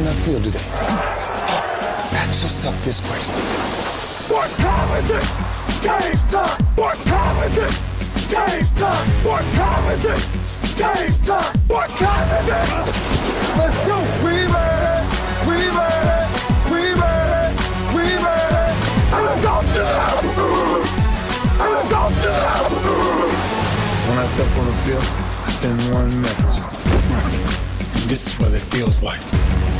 on that field today? Ask yourself this question. What time is it? Game time! What time is it? Game time! What time is it? Game time! What time is it? Let's go! We made it! We made it! We made it! We made it! And it's all done! And it's all done! When I step on the field, I send one message. This is what it feels like.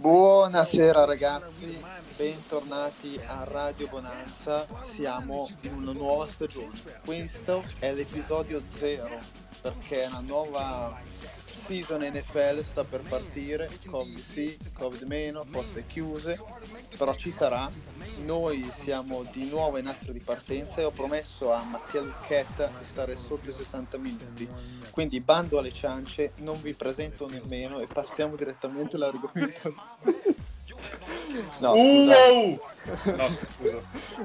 Buonasera ragazzi, bentornati a Radio Bonanza, siamo in una nuova stagione. Questo è l'episodio 0 perché una nuova season NFL sta per partire, Covid sì, Covid meno, porte chiuse, però ci sarà. Noi siamo di nuovo in nastro di partenza e ho promesso a Mattia Lucchetta di stare sotto i 60 minuti. Quindi bando alle ciance, non vi presento nemmeno e passiamo direttamente all'argomento. No, Wow! No, scusa.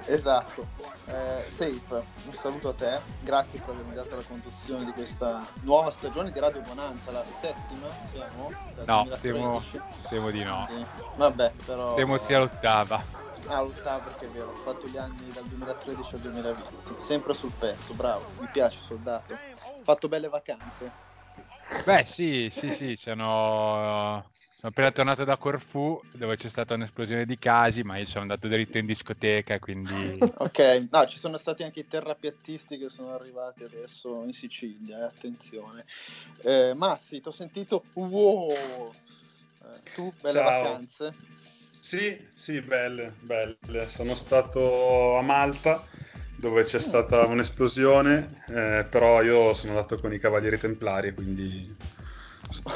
Esatto. Eh, Safe, un saluto a te, grazie per avermi dato la conduzione di questa nuova stagione di Radio Bonanza, la settima siamo? No, 2013. temo, temo di no. Sì. Vabbè, però... Temo sia l'ottava. Ah, l'ottava perché è vero, ho fatto gli anni dal 2013 al 2020, sempre sul pezzo, bravo, mi piace soldato. Ho fatto belle vacanze. Beh, sì, sì, sì, sono, sono appena tornato da Corfù dove c'è stata un'esplosione di casi, ma io sono andato dritto in discoteca, quindi Ok, no, ci sono stati anche i terrapiattisti che sono arrivati adesso in Sicilia, eh, attenzione. Eh, Massi, ti ho sentito, wow! Eh, tu, belle Ciao. vacanze? Sì, sì, belle, belle. Sono stato a Malta dove c'è stata un'esplosione, eh, però io sono andato con i Cavalieri Templari, quindi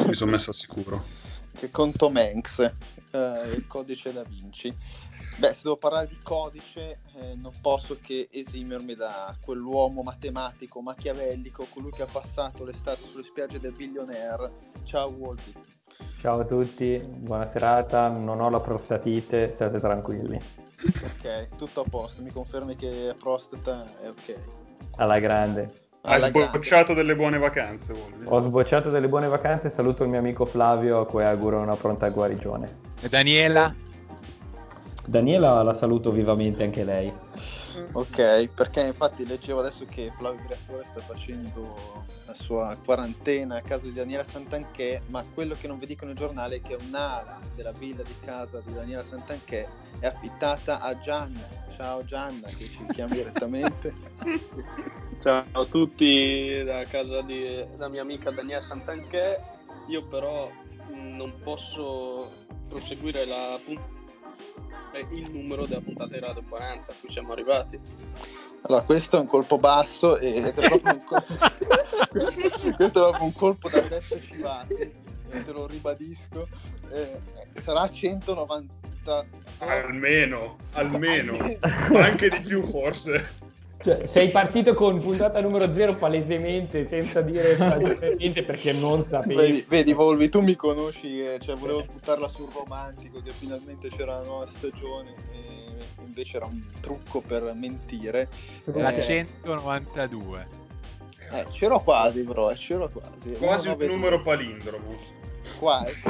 mi sono messo al sicuro. Che con Tom Hanks, eh, il codice da Vinci. Beh, se devo parlare di codice, eh, non posso che esimermi da quell'uomo matematico, machiavellico, colui che ha passato l'estate sulle spiagge del billionaire. Ciao Wolby. Ciao a tutti, buona serata, non ho la prostatite, state tranquilli. Ok, tutto a posto, mi confermi che prostata è ok. Alla grande. Hai sbocciato delle buone vacanze? Ho sbocciato delle buone vacanze, saluto il mio amico Flavio a cui auguro una pronta guarigione. E Daniela? Daniela la saluto vivamente anche lei. Ok, perché infatti leggevo adesso che Flavio Briatore sta facendo la sua quarantena a casa di Daniela Santanchè, ma quello che non vi dicono i giornali è che un'ala della villa di casa di Daniela Santanchè è affittata a Gianna. Ciao Gianna, che ci chiami direttamente. Ciao a tutti da casa di- della mia amica Daniela Santanchè. Io però mh, non posso proseguire la pun- eh, il numero della puntata di Radio Bonanza a cui siamo arrivati. Allora, questo è un colpo basso è proprio un colpo... questo è proprio un colpo da Beppe Civati, e te lo ribadisco. Eh, sarà 190... Almeno, almeno, anche di più forse. Cioè, sei partito con puntata numero 0 palesemente, senza dire niente perché non sapevi. Vedi, vedi Volvi, tu mi conosci, eh, cioè, volevo buttarla sul romantico, che finalmente c'era la nuova stagione, e invece era un trucco per mentire. La Eh, 192. eh, c'ero quasi, però, eh, c'ero quasi. Quasi un 192. numero palindromo. Quasi.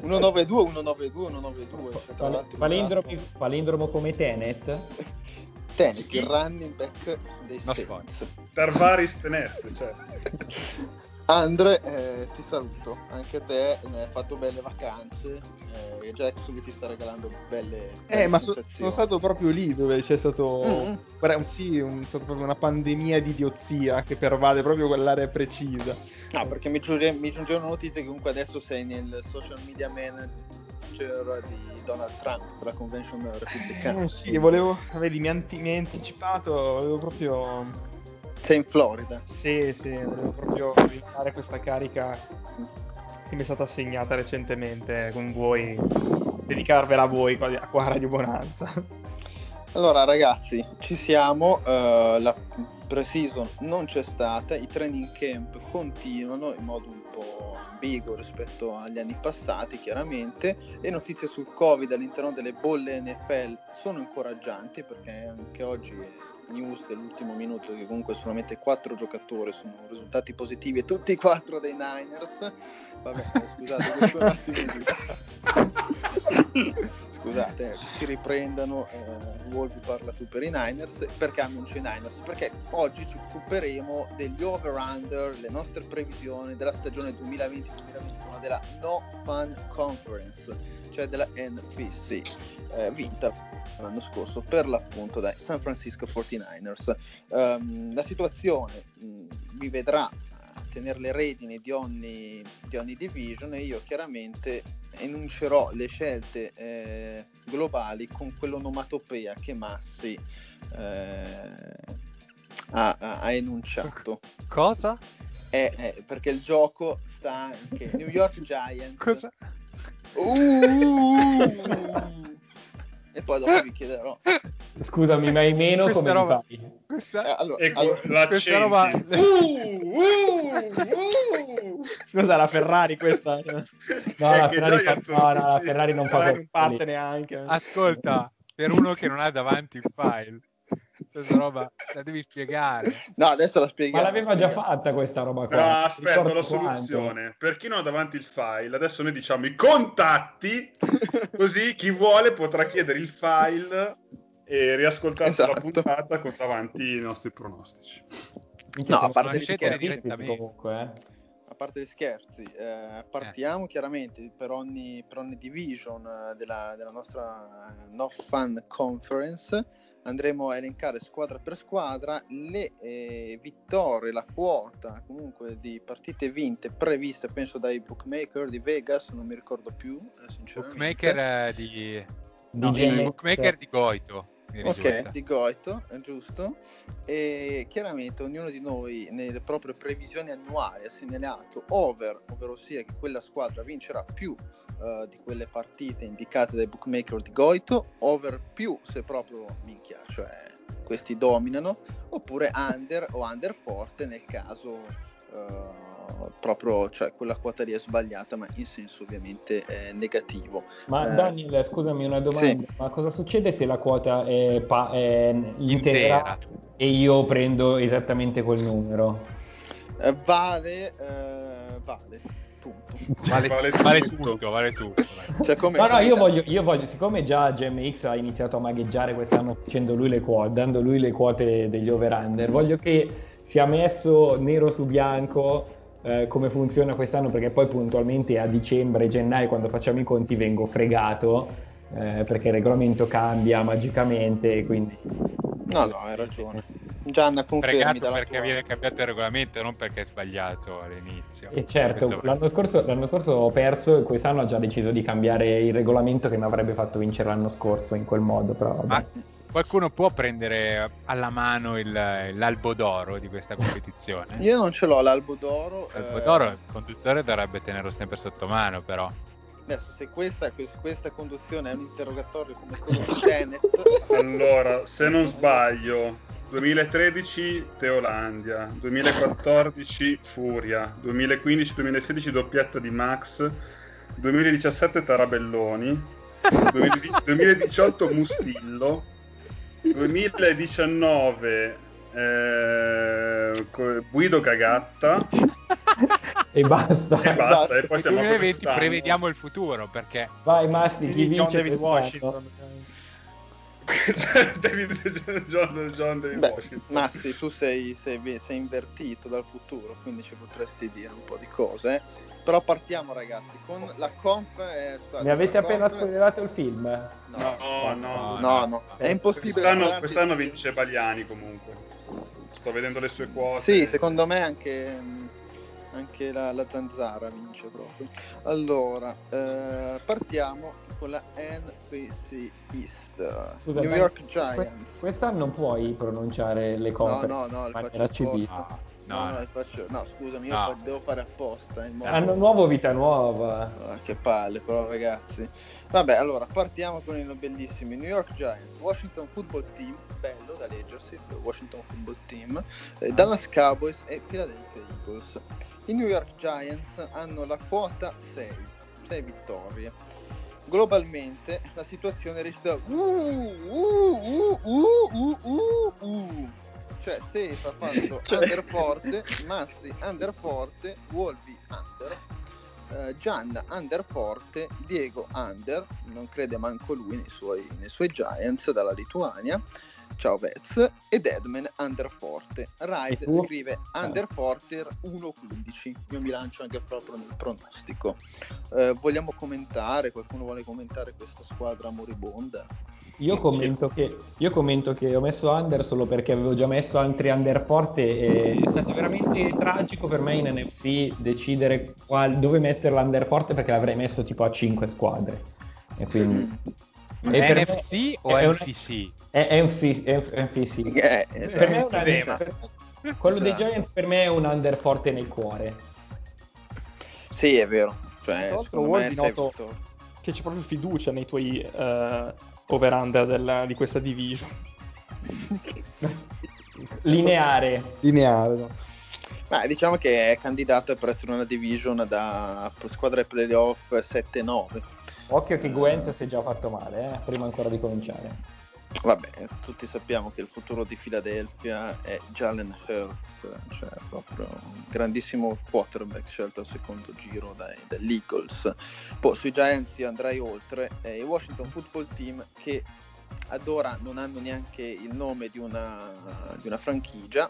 192, 192, 192. Cioè, tra Pal- l'altro, palindromi- esatto. palindromo come Tenet. Tenet, il running back dei No Saints. Tarvaris Tenet, certo. Andre, eh, ti saluto, anche te ne hai fatto belle vacanze eh, Jackson ti sta regalando belle, belle Eh, ma so- sono stato proprio lì dove c'è stato, Mm. guarda, sì, un- è stata proprio una pandemia di idiozia che pervade proprio quell'area precisa. Ah, perché mi, giunge- mi giungevano notizie che comunque adesso sei nel social media manager di Donald Trump per la convention repubblicana. Eh, sì, volevo, vedi, mi, anti- mi hai anticipato, volevo proprio, Sei in Florida. sì, sì, volevo proprio fare questa carica che mi è stata assegnata recentemente con voi dedicarvela a voi qua qua a Radio Bonanza. Allora ragazzi, ci siamo, eh, la pre-season non c'è stata, i training camp continuano in modo un po' ambiguo rispetto agli anni passati chiaramente, le notizie sul Covid all'interno delle bolle NFL sono incoraggianti perché anche oggi news dell'ultimo minuto che comunque solamente quattro giocatori sono risultati positivi e tutti e quattro dei Niners. Vabbè, scusate, questo è un attimo. Scusate, eh, si riprendano, eh, Wolvi parla tu per i Niners, perché annuncio i Niners? Perché oggi ci occuperemo degli over-under, le nostre previsioni della stagione 2020-2021 della No Fun Conference, cioè della NFC, eh, vinta l'anno scorso per l'appunto dai San Francisco 49ers. Ehm, la situazione mh, vi vedrà tenere le redini di ogni, di ogni division e io chiaramente enuncerò le scelte eh, globali con quell'onomatopea che Massi eh, ha, ha- enunciato. Cosa? Eh, eh, perché il gioco sta anche New York Giants. Cosa? Uh! E poi dopo vi chiederò. Scusami, ma hai meno Questa come roba-? Questa... Eh, allora, Ecco, allora- questa roba- Uh, uh, uh. Scusa, la Ferrari questa No, la Ferrari, fa- no, no, la Ferrari non fa non parte lì. neanche. Ascolta, per uno che non ha davanti il file, questa roba la devi spiegare. No, adesso la Ma spieghiamo. l'aveva già fatta questa roba qua. No, Mi aspetta, la quanto. soluzione. Per chi non ha davanti il file, adesso noi diciamo i contatti, così chi vuole potrà chiedere il file e riascoltarsi la Esatto. puntata con davanti i nostri pronostici. Minchia, No, a parte scherzi. direttamente comunque, eh. a parte gli scherzi, eh, partiamo chiaramente per ogni, per ogni division eh, della, della nostra eh, No Fun Conference. Andremo a elencare squadra per squadra le eh, vittorie, la quota comunque di partite vinte previste, penso dai bookmaker di Vegas, non mi ricordo più, eh, sinceramente. Bookmaker eh, di... No, Max. bookmaker di Goito. Ok, di Goito, giusto. E chiaramente ognuno di noi nelle proprie previsioni annuali ha segnalato over, ovvero sia che quella squadra vincerà più eh, di quelle partite indicate dai bookmaker di Goito, over più se proprio minchia, cioè questi dominano, oppure under o under forte nel caso eh, proprio, cioè quella quota lì è sbagliata, ma in senso ovviamente eh, negativo. Ma Eh, Daniel, scusami una domanda, sì. ma cosa succede se la quota è, pa- è intera, Intera. e io prendo esattamente quel numero? Eh, vale, eh, vale, punto. Vale, Vale vale tutto. tutto, vale tutto. Cioè, come, No, no, io voglio, io voglio, siccome già GMX ha iniziato a magheggiare quest'anno facendo lui le quote, dando lui le quote degli over-under, voglio che sia messo nero su bianco eh, come funziona quest'anno, perché poi puntualmente a dicembre, gennaio, quando facciamo i conti, vengo fregato, eh, perché il regolamento cambia magicamente, quindi... No, no, hai ragione. Gianna, confermi Fregato perché tua... viene cambiato il regolamento, non perché è sbagliato all'inizio. E certo, Questo- l'anno scorso, l'anno scorso ho perso e quest'anno ho già deciso di cambiare il regolamento che mi avrebbe fatto vincere l'anno scorso in quel modo, però vabbè. Ma qualcuno può prendere alla mano il- l'albo d'oro di questa competizione? Io non ce l'ho l'albo d'oro. L'albo eh, d'oro il conduttore dovrebbe tenerlo sempre sotto mano, però. Adesso, se questa, questa conduzione è un interrogatorio come quello di Tenet, Allora, se non sbaglio, 2013 Teolandia, 2014 Furia, 2015-2016 doppietta di Max, 2017 Tarabelloni, 2010 2018 Mustillo, 2019 eh, Guido Cagatta E basta. e basta, e poi siamo a 2020 quest'anno. prevediamo il futuro perché Vai Masti, chi John vince David? Washington. David, John, John David beh, Washington. Massi, tu sei, sei, sei invertito dal futuro, quindi ci potresti dire un po' di cose. Eh. Però partiamo, ragazzi, con la comp. eh, scusate, Mi avete appena conference- spoilerato il film? No, No, no, no, no, è impossibile. Quest'anno, quest'anno vince Bagliani comunque. Sto vedendo le sue quote. Sì, secondo me anche, anche la, la zanzara vince proprio. Allora, eh, partiamo con la NFC East. Scusa, New York que- Giants. quest'anno puoi pronunciare le No, cose no, no, in le faccio apposta. No, No, faccio... no scusami, io No. fa- devo fare apposta. in modo- Hanno nuovo vita nuova. Ah, che palle, però ragazzi. Vabbè, allora partiamo con i bellissimi New York Giants, Washington Football Team, bello da leggersi, Washington Football Team, eh, Dallas Cowboys e Philadelphia Eagles. I New York Giants hanno la quota 6, 6 vittorie. Globalmente la situazione recita uh, uh, uh, uh, uh, uh, uh. Cioè, Safe ha fatto Cioè- under forte, Massi under forte, Wolvi under, eh, Gian under forte, Diego under, non crede manco lui nei suoi, nei suoi Giants dalla Lituania, ciao Vez, e Deadman under forte. Ride scrive under forte 1-15, io mi lancio anche proprio nel pronostico. Eh, vogliamo commentare, qualcuno vuole commentare questa squadra moribonda? Io commento, che, io commento che ho messo under solo perché avevo già messo altri under forte e è stato veramente tragico per me in NFC decidere qual- dove mettere l'under forte perché l'avrei messo tipo a 5 squadre. E quindi... e per me NFC o è un- NFC? È NFC, è NFC. Eh, Per me è un esatto. under- per me- quello dei Esatto. Giants per me è un under forte nel cuore. Sì, è vero. Cioè, secondo me noto-. Che c'è proprio fiducia nei tuoi eh, over-under del- di questa division. Lineare. Lineare, no? Ma diciamo che è candidata per essere una division da squadra playoff 7-9. Occhio che Gwen si è già fatto male, eh, prima ancora di cominciare. Vabbè, tutti sappiamo che il futuro di Philadelphia è Jalen Hurts, cioè proprio un grandissimo quarterback scelto al secondo giro dai, dall'Eagles. Poi sui Giants io andrei oltre, è il Washington Football Team che ad ora non hanno neanche il nome di una, di una franchigia.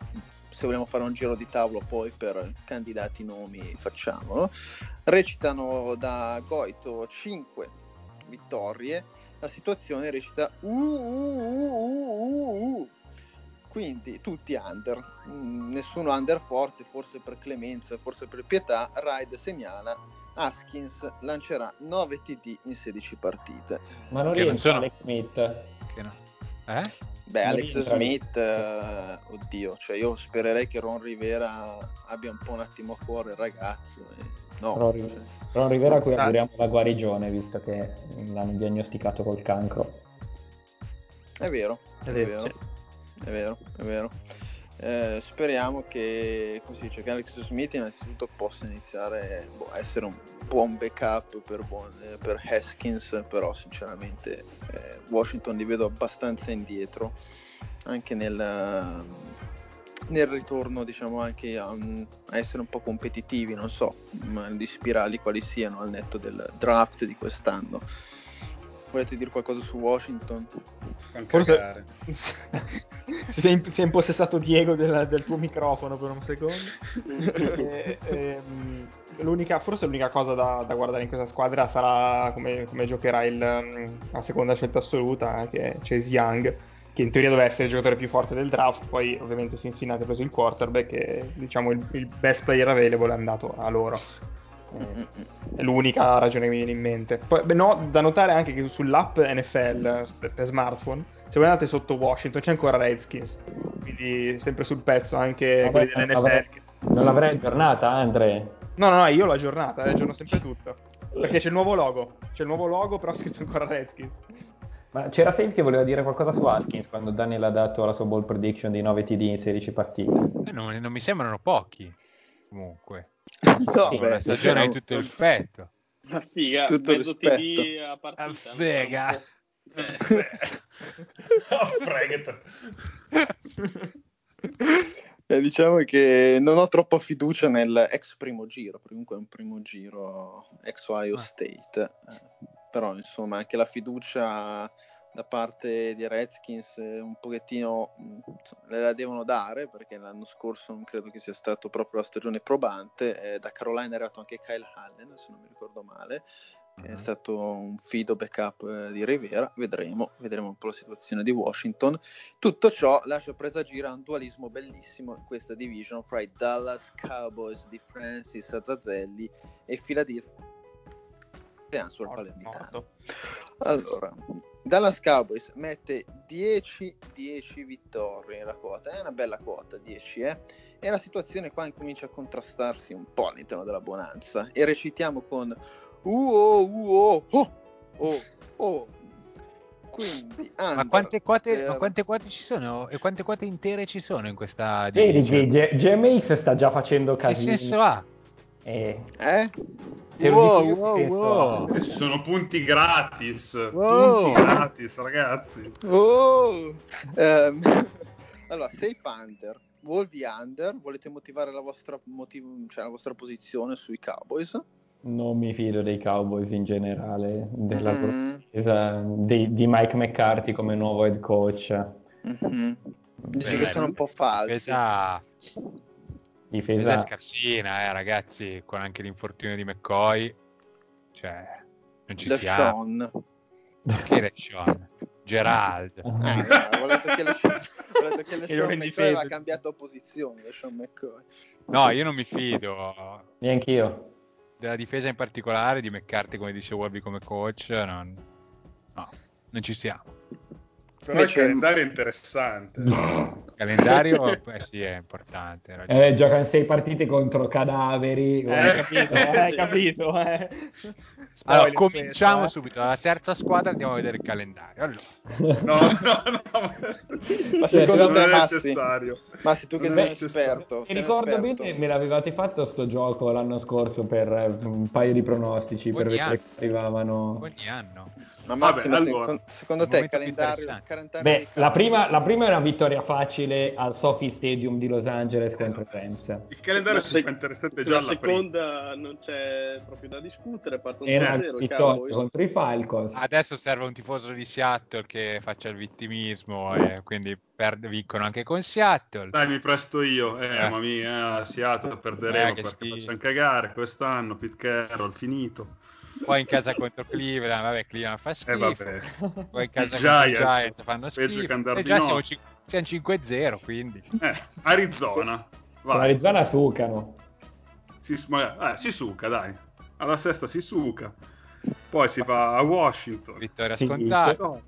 Se vogliamo fare un giro di tavolo poi per candidati nomi facciamolo. Recitano da Goito 5 vittorie la situazione recita uh, uh, uh, uh, uh, uh. quindi tutti under Mm, nessuno under forte forse per clemenza forse per pietà Ride segnala Haskins lancerà 9 TD in 16 partite Ma non Che non rientra Alex Smith. Che no? Eh? beh Non Alex rientra, Smith eh, oddio cioè io spererei che Ron Rivera abbia un po' un attimo a cuore il ragazzo e no Ron, cioè, Riv- Ron Rivera a cui Ah. auguriamo la guarigione visto che l'hanno diagnosticato col cancro. è vero È è vero, vero sì. è vero, è vero. Eh, speriamo che, come si dice, che Alex Smith innanzitutto possa iniziare boh, a essere un buon backup per, buon- eh, per Haskins, però sinceramente eh, Washington li vedo abbastanza indietro anche nel, nel ritorno, diciamo, anche a, a essere un po' competitivi, non so, ma gli spirali quali siano al netto del draft di quest'anno. Volete dire qualcosa su Washington? Forse si è, si è impossessato Diego del, del tuo microfono per un secondo. E, ehm, l'unica, forse l'unica cosa da, da guardare in questa squadra sarà come, come giocherà il, um, la seconda scelta assoluta, che è Chase Young, che in teoria doveva essere il giocatore più forte del draft. Poi, ovviamente, Cincinnati ha preso il quarterback e diciamo il, il best player available è andato a loro. Eh, è l'unica ragione che mi viene in mente. Poi, beh, no, da notare anche che sull'app NFL per, smartphone, se voi andate sotto Washington c'è ancora Redskins, quindi sempre sul pezzo anche Vabbè, quelli dell'NFL. l'avrei- Non l'avrei aggiornata, Andre? No, no, no, io l'ho aggiornata, eh, aggiorno sempre tutto. Perché c'è il nuovo logo, c'è il nuovo logo, però ho scritto ancora Redskins. Ma c'era Safe che voleva dire qualcosa su Haskins quando Daniel ha dato la sua ball prediction di 9 TD in 16 partite. Eh, non, non mi sembrano pochi. Comunque. No, Sì, beh, una stagione di diciamo- tutto il rispetto. Ma figa, Tutto mezzo rispetto. TD a partita. Ah, non frega. è un oh, fregate. Eh, diciamo che non ho troppa fiducia nel ex primo giro, comunque è un primo giro ex Ohio Ah. State, eh, però insomma anche la fiducia da parte di Redskins eh, un pochettino insomma, le la devono dare perché l'anno scorso non credo che sia stato proprio la stagione probante, eh, da Carolina è arrivato anche Kyle Allen se non mi ricordo male, che è Mhm. stato un fido backup eh, di Rivera, vedremo, vedremo un po' la situazione di Washington. Tutto ciò lascia presagire un dualismo bellissimo in questa division fra i Dallas Cowboys di Francis Azzazelli e Philadelphia sulla Palermitana. Morto. Allora, Dallas Cowboys mette 10, 10 vittorie la quota, è una bella quota 10 eh? e la situazione qua incomincia a contrastarsi un po' all'interno della bonanza e recitiamo con uo uo oh oh oh quindi Ma quante, quote, per- ma quante quote ci sono? E quante quote intere ci sono in questa Vedi che G- GMX sta già facendo Che casino. senso ha? Eh, eh? te lo Wow, dico io che wow, senso wow. sono punti gratis. Wow. Punti gratis, ragazzi. Oh! Ehm, allora, safe under, Wolvi under, volete motivare la vostra, motiv- cioè la vostra posizione sui Cowboys? Non mi fido dei Cowboys in generale, della Mm. difesa di, di Mike McCarthy come nuovo head coach. Mhm. Dici Beh, che sono un po' falsi. Difesa, difesa Difesa scarsina, eh, ragazzi, con anche l'infortunio di McCoy. Cioè, non ci siamo. Deshaun. Che Sean? Gerald. Ah, no, ho detto che Sean in McCoy aveva cambiato posizione, Sean McCoy. No, io non mi fido Neanche io. della difesa in particolare di McCarthy, come dice Wolby come coach. Non, no, non ci siamo. Però Invece- il calendario è interessante. Il calendario, eh sì, è importante. Eh, giocano sei partite contro cadaveri. Hai capito, Eh, hai capito, eh. Allora, cominciamo eh. subito. Dalla terza squadra andiamo a vedere il calendario. Allora, No, no, no. Ma secondo non te, è Massi? necessario. Massi, tu che Non sei esperto, Mi ricordo esperto. bene, me l'avevate fatto sto gioco l'anno scorso per eh, un paio di pronostici per Ogni vedere anno. che arrivavano. ogni anno. Ma Vabbè, Massimo, allora, secondo, secondo te calendario, calendario Beh, dei la prima, la prima è una vittoria facile al Sophie Stadium di Los Angeles contro i Rams. Il calendario si fa interessante già La alla prima. seconda non c'è proprio da discutere, partono E 2-0 i vittoria contro i Falcons. Adesso serve un tifoso di Seattle che faccia il vittimismo e quindi perde, vincono anche con Seattle. Dai, mi presto io. Eh, Eh. mamma mia, Seattle perderemo Eh, perché schifo. facciamo cagare quest'anno. Pete Carroll finito. Poi in casa contro Cleveland, vabbè, Cleveland fa schifo. Eh, vabbè. Poi in casa I contro Giants, Giants fanno schifo. che andare E di già siamo, cin- siamo 5-0, quindi. Eh, Arizona. Vai. Arizona sucano. Si, ma- eh, si suca, dai. Alla sesta si suca. Poi si va a Washington. Vittoria scontata.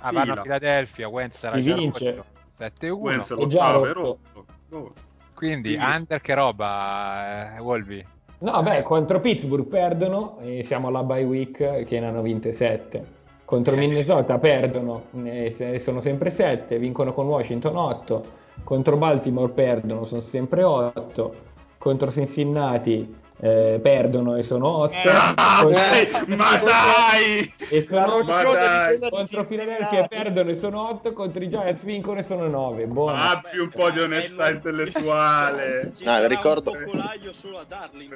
Ah, vanno a Philadelphia, Wentz sarà Si già vince. rotto. 7-1. Wentz l'ottavo è rotto. rotto. Oh. Quindi, Quindi- under che roba, eh, Wolby? No, beh, contro Pittsburgh perdono e siamo alla bye week che ne hanno vinte 7. Contro Minnesota perdono e sono sempre 7, vincono con Washington 8. Contro Baltimore perdono, sono sempre 8. Contro Cincinnati eh, perdono e sono 8. Ah, dai, ma dai! E sono Ma dai! contro Philadelphia perdono e sono 8, contro i Giants vincono e sono 9. Buono. Abbi un po' di onestà intellettuale. Ci No, ricordo-.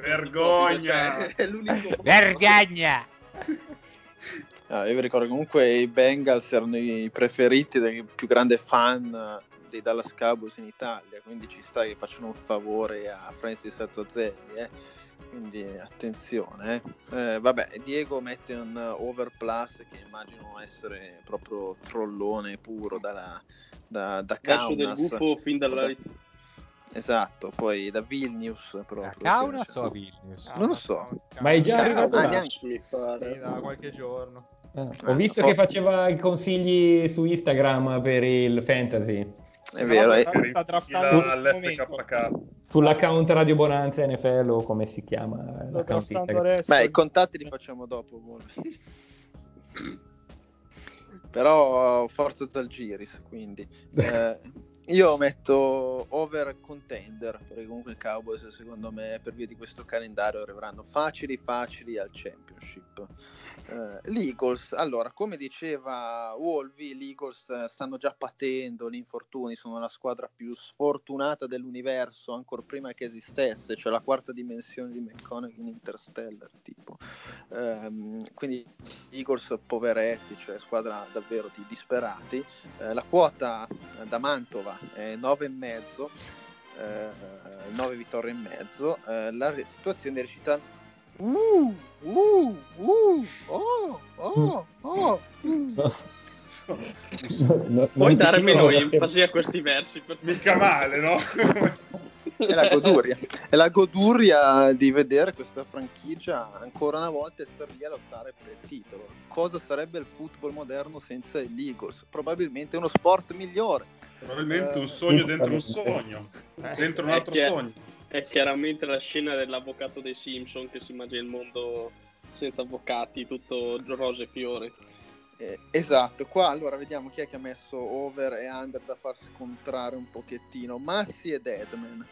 Vergogna! cioè, è l'unico Vergogna! Ah, io vi ricordo che comunque i Bengals erano i preferiti del più grande fan eh, dei Dallas Cowboys in Italia, quindi ci sta che facciano un favore a Francis Azzazelli, eh. Quindi attenzione. eh. Eh, vabbè, Diego mette un overplus che immagino essere proprio trollone puro dalla, da, da verso del Kaunas. gufo fin dalla. Esatto, poi da Vilnius proprio. A Kaunas sì, o a. Vilnius? Non lo so. Ma è già arrivato ah, là? neanche- mi pare. Sì, da qualche giorno. Eh, Ho visto oh. che faceva i consigli su Instagram per il fantasy. È vero, sta, è- sta draftando. Sull'account Radio Bonanza NFL o come si chiama. Beh, i contatti li facciamo dopo. Però forza Zalgiris, quindi eh, io metto over contender, perché comunque i Cowboys secondo me per via di questo calendario arriveranno facili facili al championship. Eh, L'Eagles, allora, come diceva Wolvi, gli Eagles eh, stanno già patendo gli infortuni, sono la squadra più sfortunata dell'universo, ancora prima che esistesse, cioè la quarta dimensione di McConaughey in Interstellar, tipo. Ehm, quindi Eagles poveretti, cioè squadra davvero di disperati. Eh, la quota da Mantova è 9,5, eh, 9 vittorie e mezzo. La situazione recita Uh, uh, uh, oh, oh, oh. No, no, Puoi dare meno enfasi a questi versi? Per... Mica male, no? è la goduria. È la goduria di vedere questa franchigia ancora una volta stare lì a lottare per il titolo. Cosa sarebbe il football moderno senza gli Eagles? Probabilmente uno sport migliore. Probabilmente Eh, un sogno dentro un sogno, dentro un altro sogno. È chiaramente la scena dell'avvocato dei Simpson che si immagina il mondo senza avvocati, tutto rose e fiori. Eh, esatto, qua allora vediamo chi è che ha messo over e under da far scontrare un pochettino. Massi e Deadman.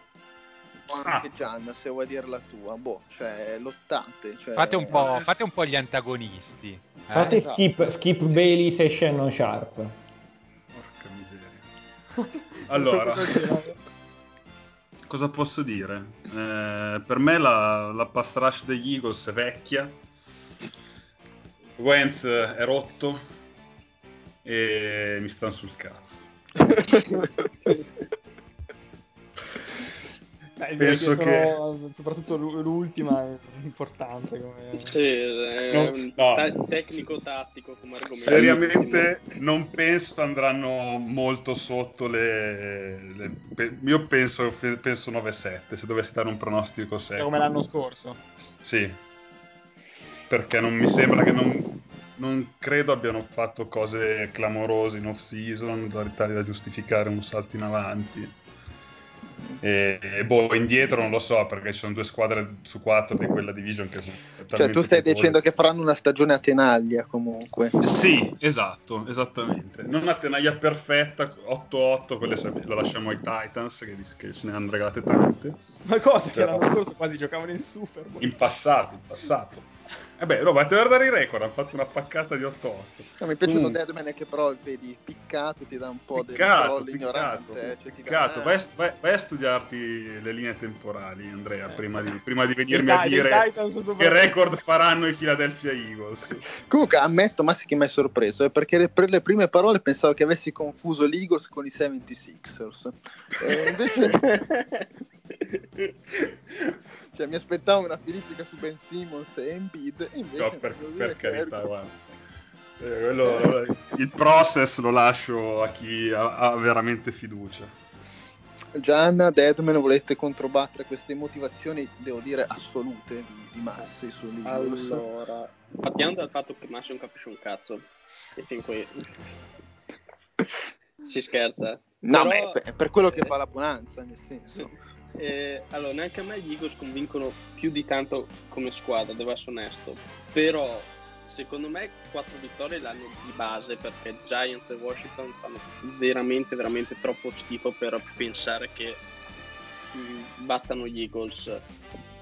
O Anche Ah. Gian, se vuoi dire la tua. Boh, cioè, lottate. Cioè... Fate un po', fate un po' gli antagonisti. eh? Fate esatto. skip, skip Bailey e Shannon Sharp. Porca miseria. Allora, cosa posso dire? Eh, per me la, la pass rush degli Eagles è vecchia. Wentz è rotto e mi stanno sul cazzo. Beh, Penso sono- soprattutto l'u- l'ultima è importante. Come... Sì, è No, un no. ta- tecnico-tattico come argomento. Seriamente non penso andranno molto sotto le... le- io penso, penso 9-7 se dovessi dare un pronostico secco. come l'anno scorso. Sì, perché non mi sembra che non, non credo abbiano fatto cose clamorose in off season da, tali da giustificare un salto in avanti. E, e boh, indietro non lo so perché ci sono due squadre su quattro di quella division che sono Cioè, tu stai dicendo che faranno una stagione a tenaglia comunque. Sì, esatto, esattamente. Non una tenaglia perfetta, 8-8, quelle lo lasciamo ai Titans che, che se ne hanno regalate tante. Ma cosa che Però- l'anno scorso quasi giocavano in Super Bowl. In passato, in passato. E beh, no, vai a guardare i record, hanno fatto una paccata di 8-8. No, mi è piaciuto Comunque, Deadman è che però vedi piccato ti dà un po' del Piccato, troll ignorante. eh, cioè, dà- piccato. eh. Vai, a- vai- vai a studiarti le linee temporali, Andrea, Eh. prima di, prima di venirmi a dire che record faranno i Philadelphia Eagles. Comunque ammetto, Massi, che mi hai sorpreso, eh, perché le- per le prime parole pensavo che avessi confuso l'Eagles con i 76ers. E invece cioè, mi aspettavo una filippica su Ben Simmons e Embiid, e invece No, per, per carità, ero- guarda. Eh, quello- il process lo lascio a chi ha, ha veramente fiducia. Gianna, Deadman, volete controbattere queste motivazioni, devo dire, assolute di, di Massi sull'Eagles? Allora, partiamo dal fatto che Massi non capisce un cazzo. E fin qui si scherza. No, Però- ma è per, per quello che fa la bonanza, nel senso. Eh, allora, neanche a me gli Eagles convincono più di tanto come squadra, devo essere onesto. Però, secondo me, quattro vittorie l'hanno di base perché Giants e Washington fanno veramente, veramente troppo schifo per pensare che mm, battano gli Eagles.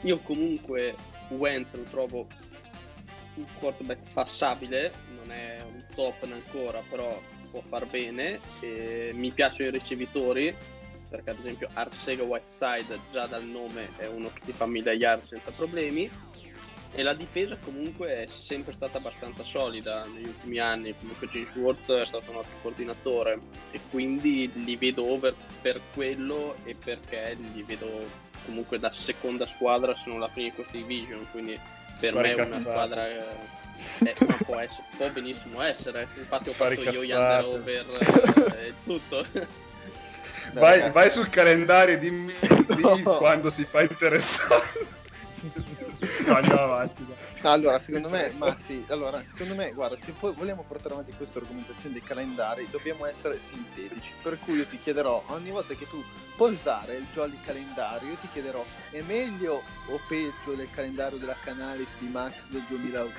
Io comunque Wentz lo trovo un quarterback passabile, non è un top ancora, però può far bene. E mi piacciono i ricevitori, perché ad esempio Arcega Whiteside già dal nome è uno che ti fa mille yard senza problemi. E la difesa comunque è sempre stata abbastanza solida negli ultimi anni, comunque James Worth è stato un ottimo coordinatore e quindi li vedo over per quello e perché li vedo comunque da seconda squadra se non la prima in questa division, quindi per Spari me è una cazzate. squadra eh, eh, ma può, essere- può benissimo essere, infatti ho Spari fatto io gli cazzate. under over eh, e tutto. Vai, vai sul calendario e dimmi, dimmi No. quando si fa interessante. No, andiamo avanti. Allora, secondo me, ma sì, allora, secondo me, guarda, se poi vogliamo portare avanti questa argomentazione dei calendari, dobbiamo essere sintetici. Per cui io ti chiederò, ogni volta che tu puoi usare il jolly calendario, io ti chiederò, è meglio o peggio del calendario della Canalis di Max del 2001?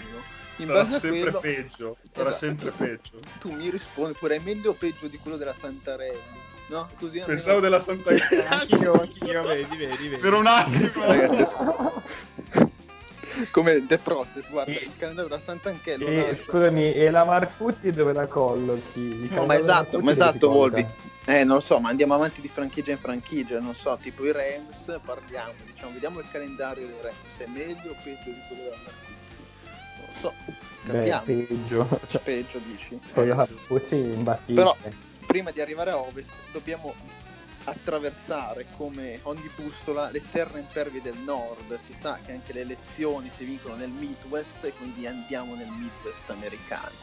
In Sarà base a sempre quello, peggio. Sarà Esatto. sempre peggio. tu mi rispondi pure, è meglio o peggio di quello della Santarelli? No? Così almeno- Pensavo della Santa Anch'io, anch'io, vedi, vedi, vedi. Per un attimo. Ragazzi, come The Process, guarda, E- il calendario da Sant'Anchello E, scusami, e la Marcuzzi dove la collochi? No, ma esatto, ma esatto? Volvi. Eh, non lo so, ma andiamo avanti di franchigia in franchigia, non so, tipo i Rams, parliamo, diciamo, vediamo il calendario dei Rams, è meglio o peggio di quello della Marcuzzi? Non lo so, Beh, capiamo. peggio. Cioè, Peggio dici. con Eh, la Marcuzzi imbattibile. Però prima di arrivare a Ovest dobbiamo attraversare come ogni bussola le terre impervie del nord. Si sa che anche le elezioni si vincono nel Midwest e quindi andiamo nel Midwest americano,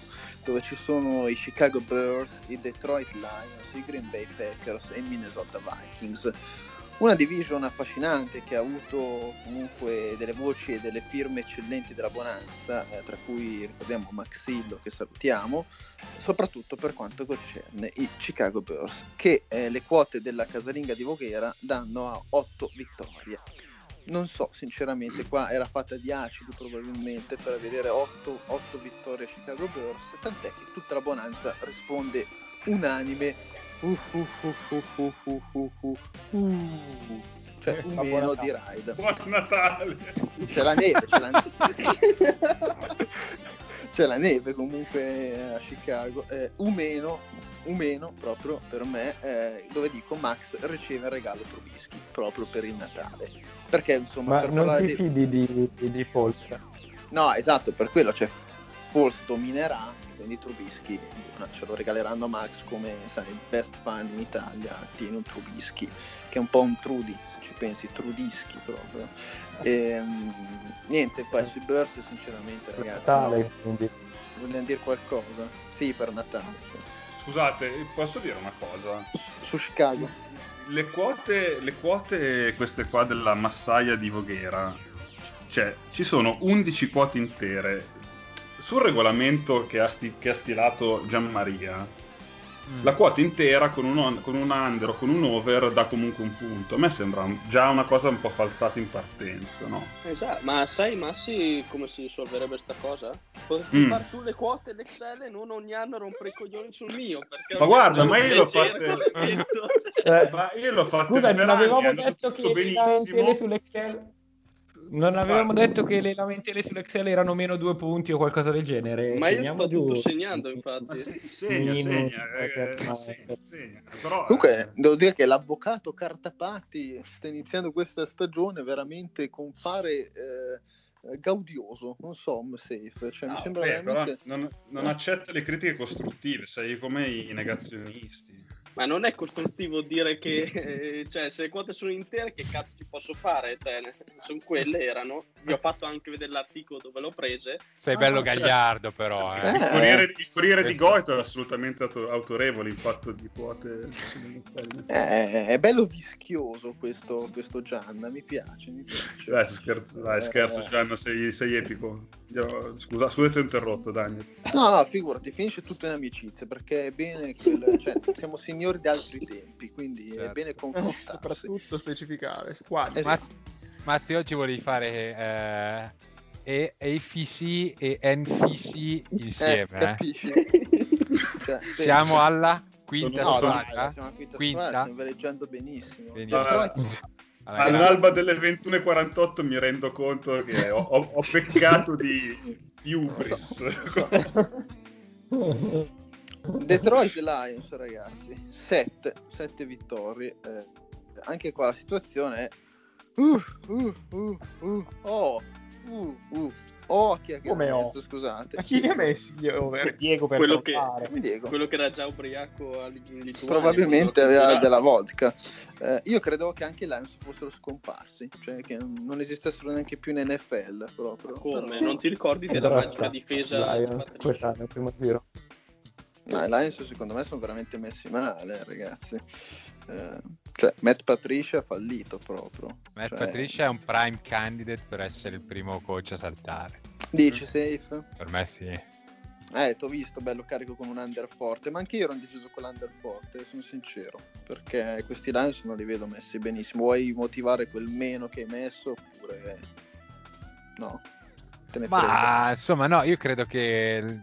dove ci sono i Chicago Bears, i Detroit Lions, i Green Bay Packers e i Minnesota Vikings. Una division affascinante che ha avuto comunque delle voci e delle firme eccellenti della Bonanza, eh, tra cui ricordiamo Maxillo che salutiamo, soprattutto per quanto concerne i Chicago Bears, che eh, le quote della casalinga di Voghera danno a 8 vittorie. Non so, sinceramente, qua era fatta di acido probabilmente per vedere 8, 8 vittorie a Chicago Bears, tant'è che tutta la Bonanza risponde unanime cioè un meno di ride. Buon Natale! C'è la neve, c'è la neve. c'è la neve comunque a Chicago. Eh, un meno, un meno proprio per me, eh, dove dico Max riceve il regalo Trubisky proprio per il Natale. Perché insomma... Ma per non ti di... fidi di, di, di Falls? No, esatto, per quello, cioè Falls dominerà quindi Trubisky eh, ce lo regaleranno a Max come sai, il best fan in Italia, tiene un Trubisky, che è un po' un Trudy, se ci pensi, Trudischi proprio. E, mm, niente, poi sui Burst sinceramente Per ragazzi, Natale, no, quindi. vogliamo dire qualcosa? Sì, per Natale. sì. Scusate, posso dire una cosa? Su, su Chicago. Le quote, le quote queste qua della massaia di Voghera, cioè ci sono 11 quote intere. Sul regolamento che ha, sti- che ha stilato Gianmaria, Mm. la quota intera con un, on- con un under o con un over dà comunque un punto. A me sembra un- già una cosa un po' falsata in partenza, no? Esatto, ma sai Massi come si risolverebbe sta cosa? Potresti Mm. fare tu le quote l'Excel e non ogni anno rompere i coglioni sul mio. Ma guarda, ma io l'ho cioè. Eh, Ma io l'ho fatto Scusa, per non anni, è avevamo andato detto che tutto benissimo. sull'Excel... Non avevamo Guarda. detto che le lamentele sull'Excel erano meno due punti o qualcosa del genere? Ma io Segniamo sto tutto segnando, Ma infatti. sì, segna, segna, eh, aggiornato. segna, segna. Però, Comunque, eh, devo dire che l'avvocato Cartapati sta iniziando questa stagione veramente con fare eh, eh, gaudioso, non so, home safe, cioè mi no, sembra beh, veramente... non, non accetta le critiche costruttive, sei come i negazionisti. Ma non è costruttivo dire che, eh, cioè, se le quote sono intere, che cazzo ci posso fare? Cioè, sono quelle, erano. Vi ho fatto anche vedere l'articolo dove l'ho prese. Sei Ah, bello certo. gagliardo, però. Il Eh. Eh. Corriere, il Corriere di Goito è assolutamente auto- autorevole in fatto di quote. Eh, è bello vischioso questo, questo Gianna, mi piace, mi piace. Dai, scherzo, dai, scherzo, Eh, Gianna, sei, sei epico. Io- Scusa, scusa, ti ho interrotto, Daniel. No, no, figurati, finisce tutto in amicizia, perché è bene quel... cioè, siamo signori di altri tempi, quindi è Certo. bene confrontarsi. Soprattutto specificare. Quali? Esatto. Massi, Massi, oggi volevi fare eh, e- AFC e NFC Eh, insieme. eh. capisci? Cioè, Siamo alla quinta Sono- No, dai, squadra? siamo a quinta, Quinta? squadra, stiamo veleggiando benissimo. Benissimo. Detroit- Allora, All'alba delle 21.48 mi rendo conto che ho, ho- ho peccato di, di ubris. Detroit Lions, ragazzi, 7, vittorie. eh, anche qua la situazione è. Uh, uh, uh, uh, oh, uh, uh, oh, chi è che Come ha oh? messo, scusate? Ma chi ha messo gli over? Diego per Quello che-. Diego. Quello che era già ubriaco a- in Lituania. Probabilmente aveva della vodka. Eh, io credevo che anche i Lions fossero scomparsi, cioè che non esistessero neanche più in NFL proprio. Come? Però- Non ti ricordi della magica difesa di Lions quest'anno, primo giro. No, i Lions secondo me sono veramente messi male, ragazzi. Eh, cioè, Matt Patricia ha fallito proprio. Matt Cioè, Patricia è un prime candidate per essere il primo coach a saltare. Dici safe? Per me sì. Eh, ti ho visto, bello carico con un under forte, ma anche io ero indeciso con l'under forte, sono sincero, perché questi Lions non li vedo messi benissimo. Vuoi motivare quel meno che hai messo oppure no? Te ne frega. Ma insomma, no, io credo che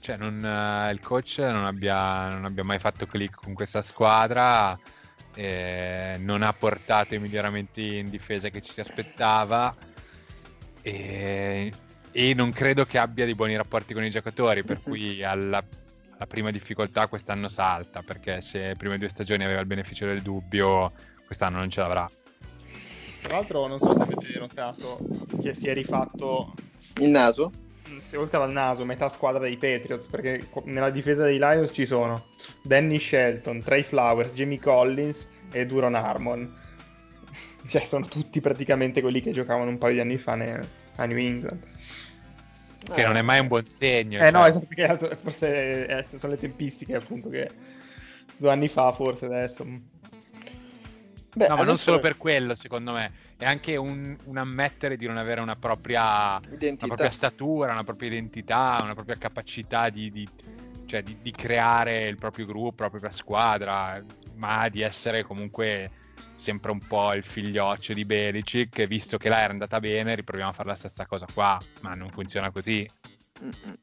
cioè, non, eh, il coach non abbia, non abbia mai fatto click con questa squadra, eh, non ha portato i miglioramenti in difesa che ci si aspettava e, e non credo che abbia dei buoni rapporti con i giocatori, per cui alla, alla prima difficoltà quest'anno salta, perché se le prime due stagioni aveva il beneficio del dubbio, quest'anno non ce l'avrà. Tra l'altro, non so se avete notato che si è rifatto Il naso? È voltato al naso metà squadra dei Patriots perché nella difesa dei Lions ci sono Danny Shelton, Trey Flowers, Jamie Collins e Duron Harmon. Cioè, sono tutti praticamente quelli che giocavano un paio di anni fa ne- a New England. Che non è mai un buon segno. Eh no, cioè. esatto, che altro- forse eh, sono le tempistiche appunto che due anni fa forse adesso. Beh, no, ma non solo per quello, secondo me, è anche un, un ammettere di non avere una propria, una propria statura, una propria identità, una propria capacità di, di- cioè di- di creare il proprio gruppo, la propria squadra, ma di essere comunque sempre un po' il figlioccio di Belicic, visto che là era andata bene, riproviamo a fare la stessa cosa qua, ma non funziona così. Mm-mm.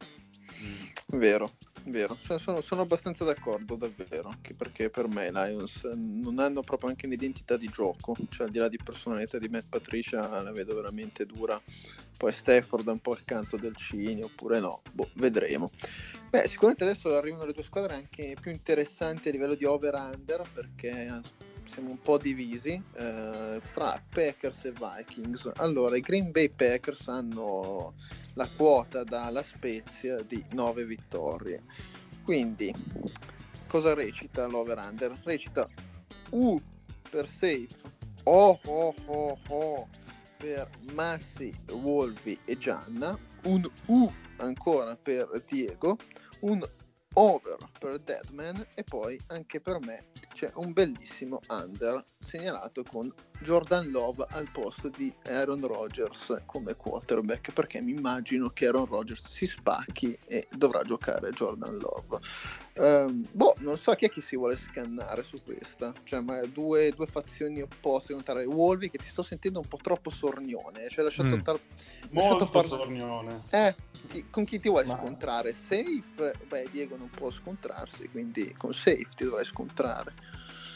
Vero, vero. Sono, sono- sono abbastanza d'accordo, davvero. Anche perché per me i Lions non hanno proprio anche un'identità di gioco. Cioè, al di là di personalità di Matt Patricia, la vedo veramente dura. Poi Stafford un po' il canto del cigno, oppure no. Boh, vedremo. Beh, sicuramente adesso arrivano le due squadre anche più interessanti a livello di over-under, perché siamo un po' divisi eh, fra Packers e Vikings. Allora, i Green Bay Packers hanno la quota dalla Spezia di 9 vittorie. Quindi, cosa recita l'over-under? Recita U per safe, O O O O per Massi, Wolvi e Gianna, un U ancora per Diego, un over per Deadman e poi anche per me c'è un bellissimo under segnalato con Jordan Love al posto di Aaron Rodgers come quarterback perché mi immagino che Aaron Rodgers si spacchi e dovrà giocare Jordan Love. Ehm, boh, non so chi è che si vuole scannare su questa, cioè ma due, due fazioni opposte contare Wolvi che ti sto sentendo un po' troppo sornione, cioè lasciato Mm. tar- Molto par- sornione. eh, chi- con chi ti vuoi Ma- scontrare? Safe? Beh, Diego non può scontrarsi, quindi con Safe ti dovrai scontrare.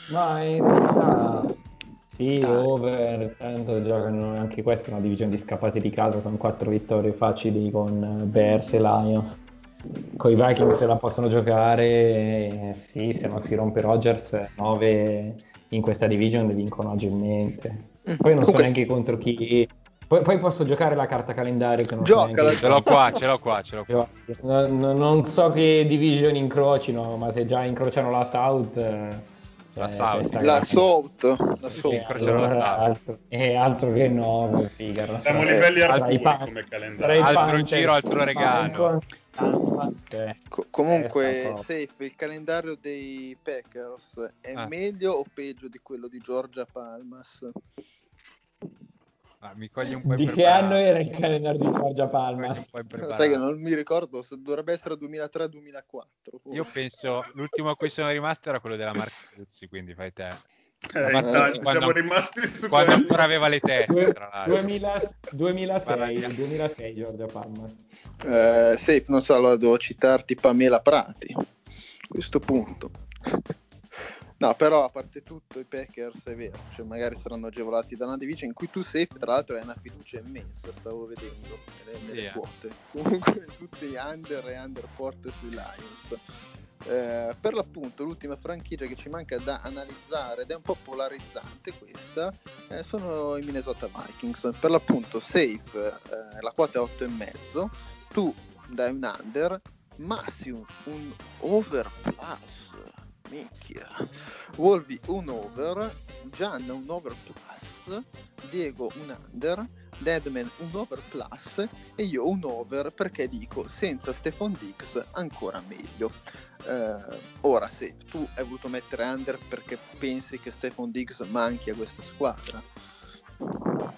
Ma in realtà sì, Dai. over, tanto giocano anche questa è una divisione di scappati di casa, sono quattro vittorie facili con Bears e Lions. Con i Vikings se la possono giocare, eh, sì, se non si rompe Rodgers, 9 in questa division le vincono agilmente. Poi non so neanche contro chi. Poi, poi posso giocare la carta calendario che non so Giocala, neanche- Ce l'ho qua, ce l'ho qua, ce l'ho qua. No- no- non so che division incrocino, ma se già incrociano la South, eh, La cioè, South. La. South, la Sì, South. Eh, la allora, altro, eh, altro che no, Figaro. Siamo a Eh, livelli i arcuri pan- come calendario. Altro Panthers, giro, altro regalo. Co- comunque. Safe, il calendario dei Packers è Ah. meglio o peggio di quello di Georgia Palmas? Ah, mi cogli un po' di che anno era il calendario di po' impreparato. Sai che non mi ricordo, se dovrebbe essere 2003-2004. Io penso, l'ultimo a cui sono rimasto era quello della Marcuzzi, quindi fai te. Eh, Ma in tanti tanti quando- siamo rimasti su Quando ancora aveva le teste, Due- tra l'altro. 2000 2006, Guarda, 2006 Georgia Palmas. Eh, safe, non so, allora devo citarti Pamela Prati a questo punto. No, però a parte tutto i Packers è vero, cioè magari saranno agevolati da una division in cui tu safe, tra l'altro hai una fiducia immensa, stavo vedendo nelle, eh. quote. Comunque tutti under e under forte sui Lions. Eh, per l'appunto l'ultima franchigia che ci manca da analizzare ed è un po' polarizzante questa eh, sono i Minnesota Vikings per l'appunto safe eh, la quota è 8,5 tu dai un under Massimo un over plus minchia. Wolvi un over. Gianna un over plus. Diego un under. Deadman un over plus. E io un over perché dico senza Stefan Dix ancora meglio. Eh, ora se tu hai voluto mettere under perché pensi che Stefan Diggs manchi a questa squadra?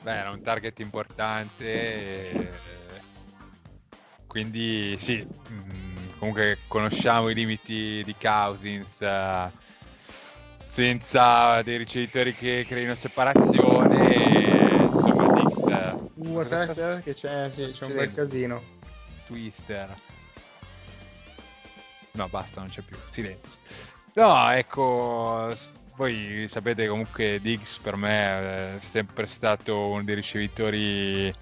Beh, era un target importante. e- Quindi sì, mm, comunque conosciamo i limiti di Cousins. eh, senza dei ricevitori che creino separazione, e, insomma, Dix, eh, Uh, aspetta, sta che c'è, sì, c'è un bel casino. Twister. No, basta, non c'è più. Silenzio. No, ecco, voi sapete comunque Diggs per me è sempre stato uno dei ricevitori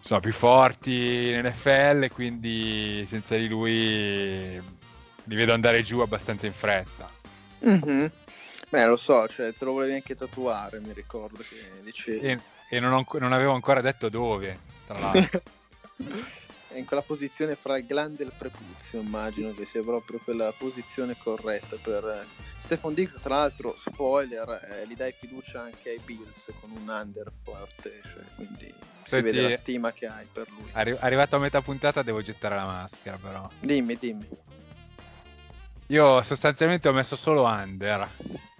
insomma, più forti in NFL, quindi senza di lui li vedo andare giù abbastanza in fretta. Mhm. beh lo so cioè te lo volevi anche tatuare mi ricordo che dicevi E, e non, ho non avevo ancora detto dove, tra l'altro. è in quella posizione fra il glande e il prepuzio immagino che sia proprio quella posizione corretta per eh, Stefan Diggs tra l'altro spoiler eh, gli dai fiducia anche ai Bills con un under forte cioè, quindi si vede la stima che hai per lui Arri- arrivato a metà puntata devo gettare la maschera però. dimmi dimmi Io sostanzialmente ho messo solo under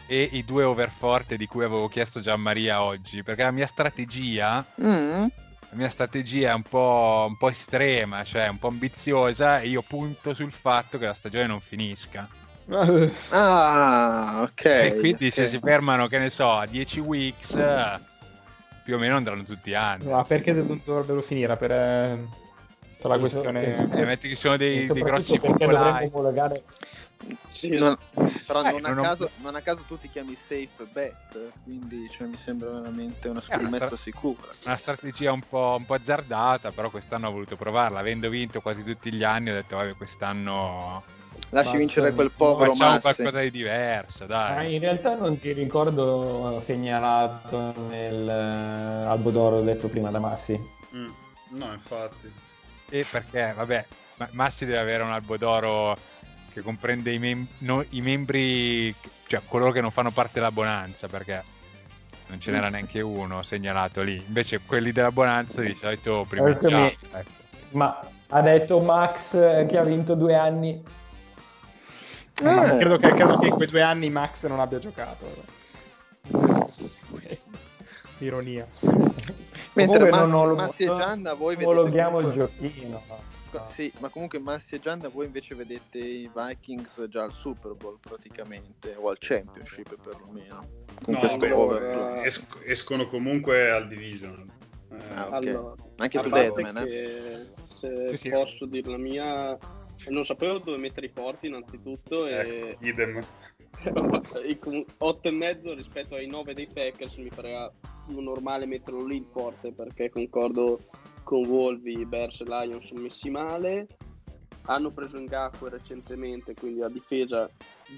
e i due overforte di cui avevo chiesto già a Maria oggi, perché la mia strategia, Mm? la mia strategia è un po', un po' estrema, cioè un po' ambiziosa, e io punto sul fatto che la stagione non finisca. Ah, ok. e quindi ok. se si fermano, che ne so, a 10 weeks, più o meno andranno tutti gli anni. Ma perché non dovrebbero finire? Per, eh, per la questione... Eh, metti che ci sono dei, dei grossi perché focolai. omologare Sì, Non- però Eh, non, a non ho- caso, non a caso tu ti chiami safe bet, quindi cioè, mi sembra veramente una una scommessa stra- sicura. Una strategia un po', un po' azzardata, però quest'anno ho voluto provarla. Avendo vinto quasi tutti gli anni, ho detto, vabbè, quest'anno Lasci Ma- vincere quel povero facciamo Massi. qualcosa di diverso, Ma dai. in realtà non ti ricordo segnalato nel eh, albo d'oro detto prima da Massi. Mm. No, infatti. E perché, vabbè, Ma- Massi deve avere un albo d'oro che comprende i, mem- no- i membri, cioè coloro che non fanno parte della Bonanza, perché non ce n'era neanche uno segnalato lì. Invece quelli della Bonanza di solito. Eccomi. ecco. Ma ha detto Max eh, che ha vinto due anni. Ma Eh. credo, che, credo che in quei due anni Max non abbia giocato. Ironia. Mentre Comunque Massi, non ho- Massi e Gianna voi vedete omologhiamo il comunque- giochino. Co- Sì, ma comunque Massi e Gianna voi invece vedete i Vikings già al Super Bowl praticamente, o al Championship perlomeno, con No, eh, es- escono comunque al division. Eh, Ah, ok. Allora, Anche tu Deadman, eh? se Sì, sì. posso dire la mia, non sapevo dove mettere i porti innanzitutto e ecco, idem. i com- otto e mezzo rispetto ai 9 dei Packers mi pareva normale metterlo lì il forte perché concordo con Wolvi, Bears e Lions sono messi male. Hanno preso in Gakwe recentemente quindi la difesa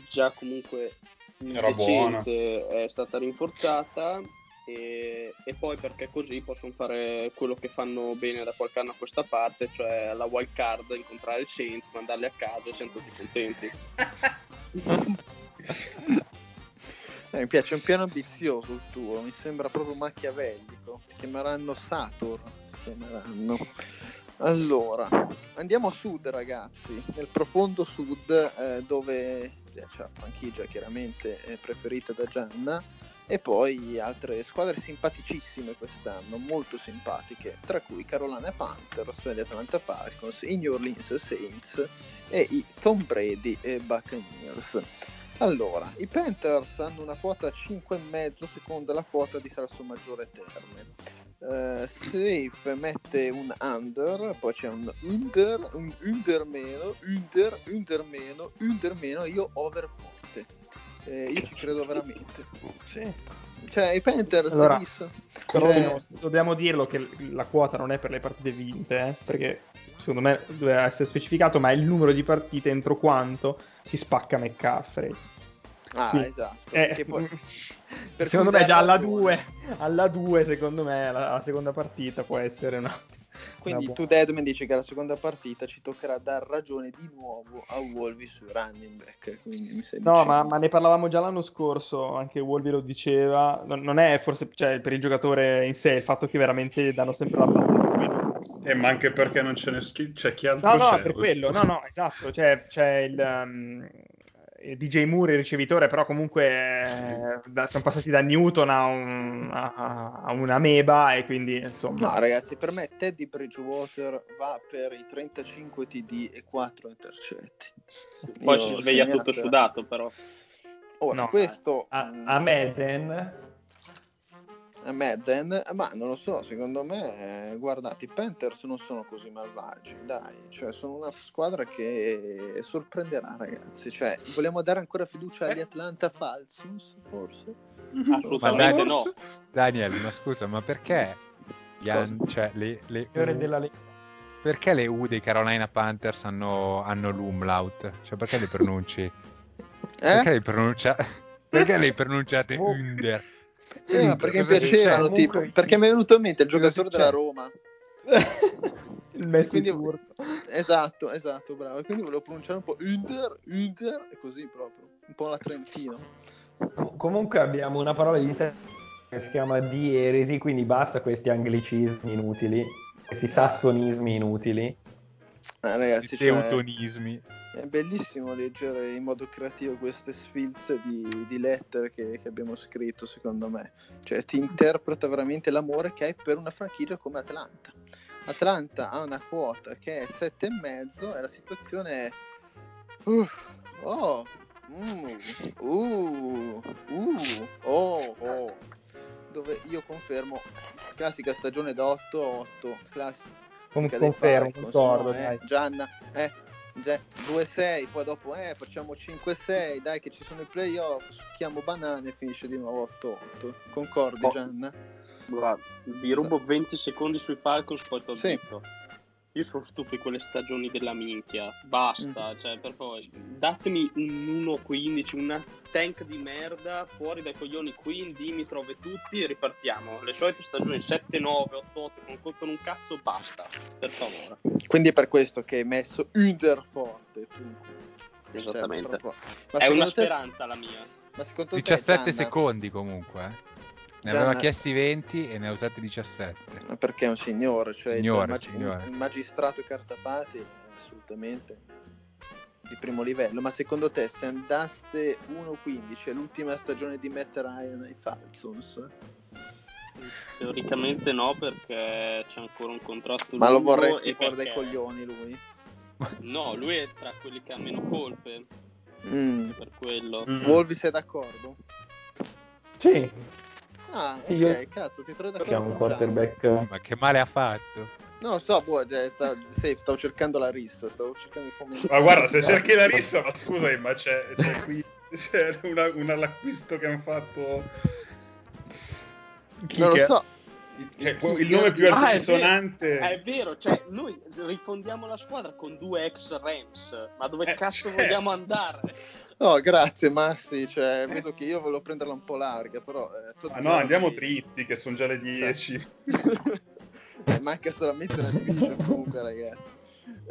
già comunque decente è stata rinforzata e, e poi perché così possono fare quello che fanno bene da qualche anno a questa parte cioè alla wild card incontrare il Saints mandarli a casa e siamo tutti contenti Eh, mi piace, è un piano ambizioso il tuo, mi sembra proprio machiavellico. Ti chiameranno Saturn, ti chiameranno. Allora, andiamo a sud ragazzi, nel profondo sud eh, dove eh, c'è la franchigia chiaramente eh, preferita da Gianna e poi altre squadre simpaticissime quest'anno, molto simpatiche, tra cui Carolina Panthers, gli Atlanta Falcons, i New Orleans Saints e i Tom Brady e Buccaneers. Allora, i Panthers hanno una quota 5,5 secondo la quota di salso maggiore terme. Eh, Safe mette un under, poi c'è un under, un under meno, under, under meno, under meno, io over forte. Eh, io ci credo veramente. Sì. Cioè, i Panthers Allora, Però cioè, dobbiamo, dobbiamo dirlo che la quota non è per le partite vinte, eh, perché secondo me doveva essere specificato, ma è il numero di partite entro quanto si spacca McCaffrey. Ah, Quindi, esatto. eh, poi- secondo me già alla ragione. 2, alla 2 secondo me la, la seconda partita può essere una... Quindi una tu buona- Deadman dici che alla seconda partita ci toccherà dar ragione di nuovo a Wolvi sui running back. Mi No, ma, ma ne parlavamo già l'anno scorso, anche Wolvi lo diceva, non, non è forse cioè, per il giocatore in sé il fatto che veramente danno sempre la palla. E ma anche perché non ce ne c'è chi altro No, no, c'è. per quello, no, no, esatto, c'è, c'è il, um, il DJ Moore, il ricevitore, però comunque eh, da- siamo passati da Newton a, un, a, a una meba e quindi insomma... No, ragazzi, per me Teddy Bridgewater va per i 35 TD e 4 intercetti. poi Io si sveglia segnalo tutto sudato però. Ora, No, questo A, a Madden a Madden, ma non lo so, secondo me, eh, guardate, i Panthers non sono così malvagi, dai, cioè sono una squadra che sorprenderà, ragazzi. Cioè, vogliamo dare ancora fiducia agli Atlanta Falcons, forse? assolutamente no? Daniel, ma scusa, ma perché gli an- cioè, le, le U- perché le U dei Carolina Panthers hanno, hanno l'umlaut? Cioè, perché le pronunci? Perché Eh? le, pronuncia... perché le pronunciate under? Eh, ma perché mi piacevano, succede? tipo, Comunque- perché mi è venuto in mente il giocatore della succede? Roma. il Messi Quindi- turco. Esatto, esatto, bravo. E quindi volevo pronunciare un po' Under, Under, e così proprio, un po' la Trentino. Com- Comunque abbiamo una parola in italiano che si chiama dieresi, quindi basta questi anglicismi inutili, questi sassonismi inutili. Eh, ragazzi, I cioè, teutonismi. È bellissimo leggere in modo creativo queste sfilze di, di lettere che, che abbiamo scritto, secondo me. Cioè, ti interpreta veramente l'amore che hai per una franchigia come Atlanta. Atlanta ha una quota che è 7,5 e la situazione è... Uh, oh, mm, uh, uh, oh, oh. Dove io confermo, classica stagione da 8-8, classica Con- confermo, Falcons, concordo, no, eh? Gianna, eh, 2-6, poi dopo eh, facciamo 5-6, dai che ci sono i playoff, succhiamo banane e finisce di nuovo 8-8. Concordi Oh. Gianna? Guarda, vi rubo 20 secondi sui Falcons, poi t'ho Sì. detto. Io sono stufo di quelle stagioni della minchia. Basta, cioè, per poi datemi un 1-15, una tank di merda fuori dai coglioni qui, Dimitrov e tutti e ripartiamo. Le solite stagioni 7-9, 8-8 che non contano un cazzo, basta, per favore. Quindi è per questo che hai messo Under forte tu. Cioè, Esattamente. Ma È una secondo te- speranza la mia. Ma secondo te 17 Gianna, secondi comunque. Ne Gianna- aveva chiesti 20 e ne ha usati 17. Ma perché è un signore, cioè Signore, il, magi- signore. il magistrato Cartapati è assolutamente di primo livello. Ma secondo te se andaste 1-15 è l'ultima stagione di Matt Ryan ai Falcons? Teoricamente no, perché c'è ancora un contratto Ma lo vorresti e fuori dai coglioni lui? No, lui è tra quelli che ha meno colpe, Mm. per quello. Mm. Wolvi sei d'accordo? Sì, Ah, Sì, ok, io- cazzo, ti trovi d'accordo siamo un quarterback. Ma che male ha fatto? Non lo so, boh, cioè, sta- sì, stavo cercando la rissa, stavo cercando di fomentare. Ma guarda, se cerchi la rissa, ma scusami, ma c'è, c'è qui c'è una, una- l'acquisto che hanno fatto. Non lo che- so. Cioè, Chi- il chi- nome più Ah, è vero, altisonante. È vero, cioè noi rifondiamo la squadra con due ex Rams, ma dove Eh, cazzo cioè. vogliamo andare? No, grazie Massi, cioè, vedo che io volevo prenderla un po' larga, però... Eh, Ma no, andiamo Gurley- dritti, che sono già le 10. Eh, manca solamente la division comunque ragazzi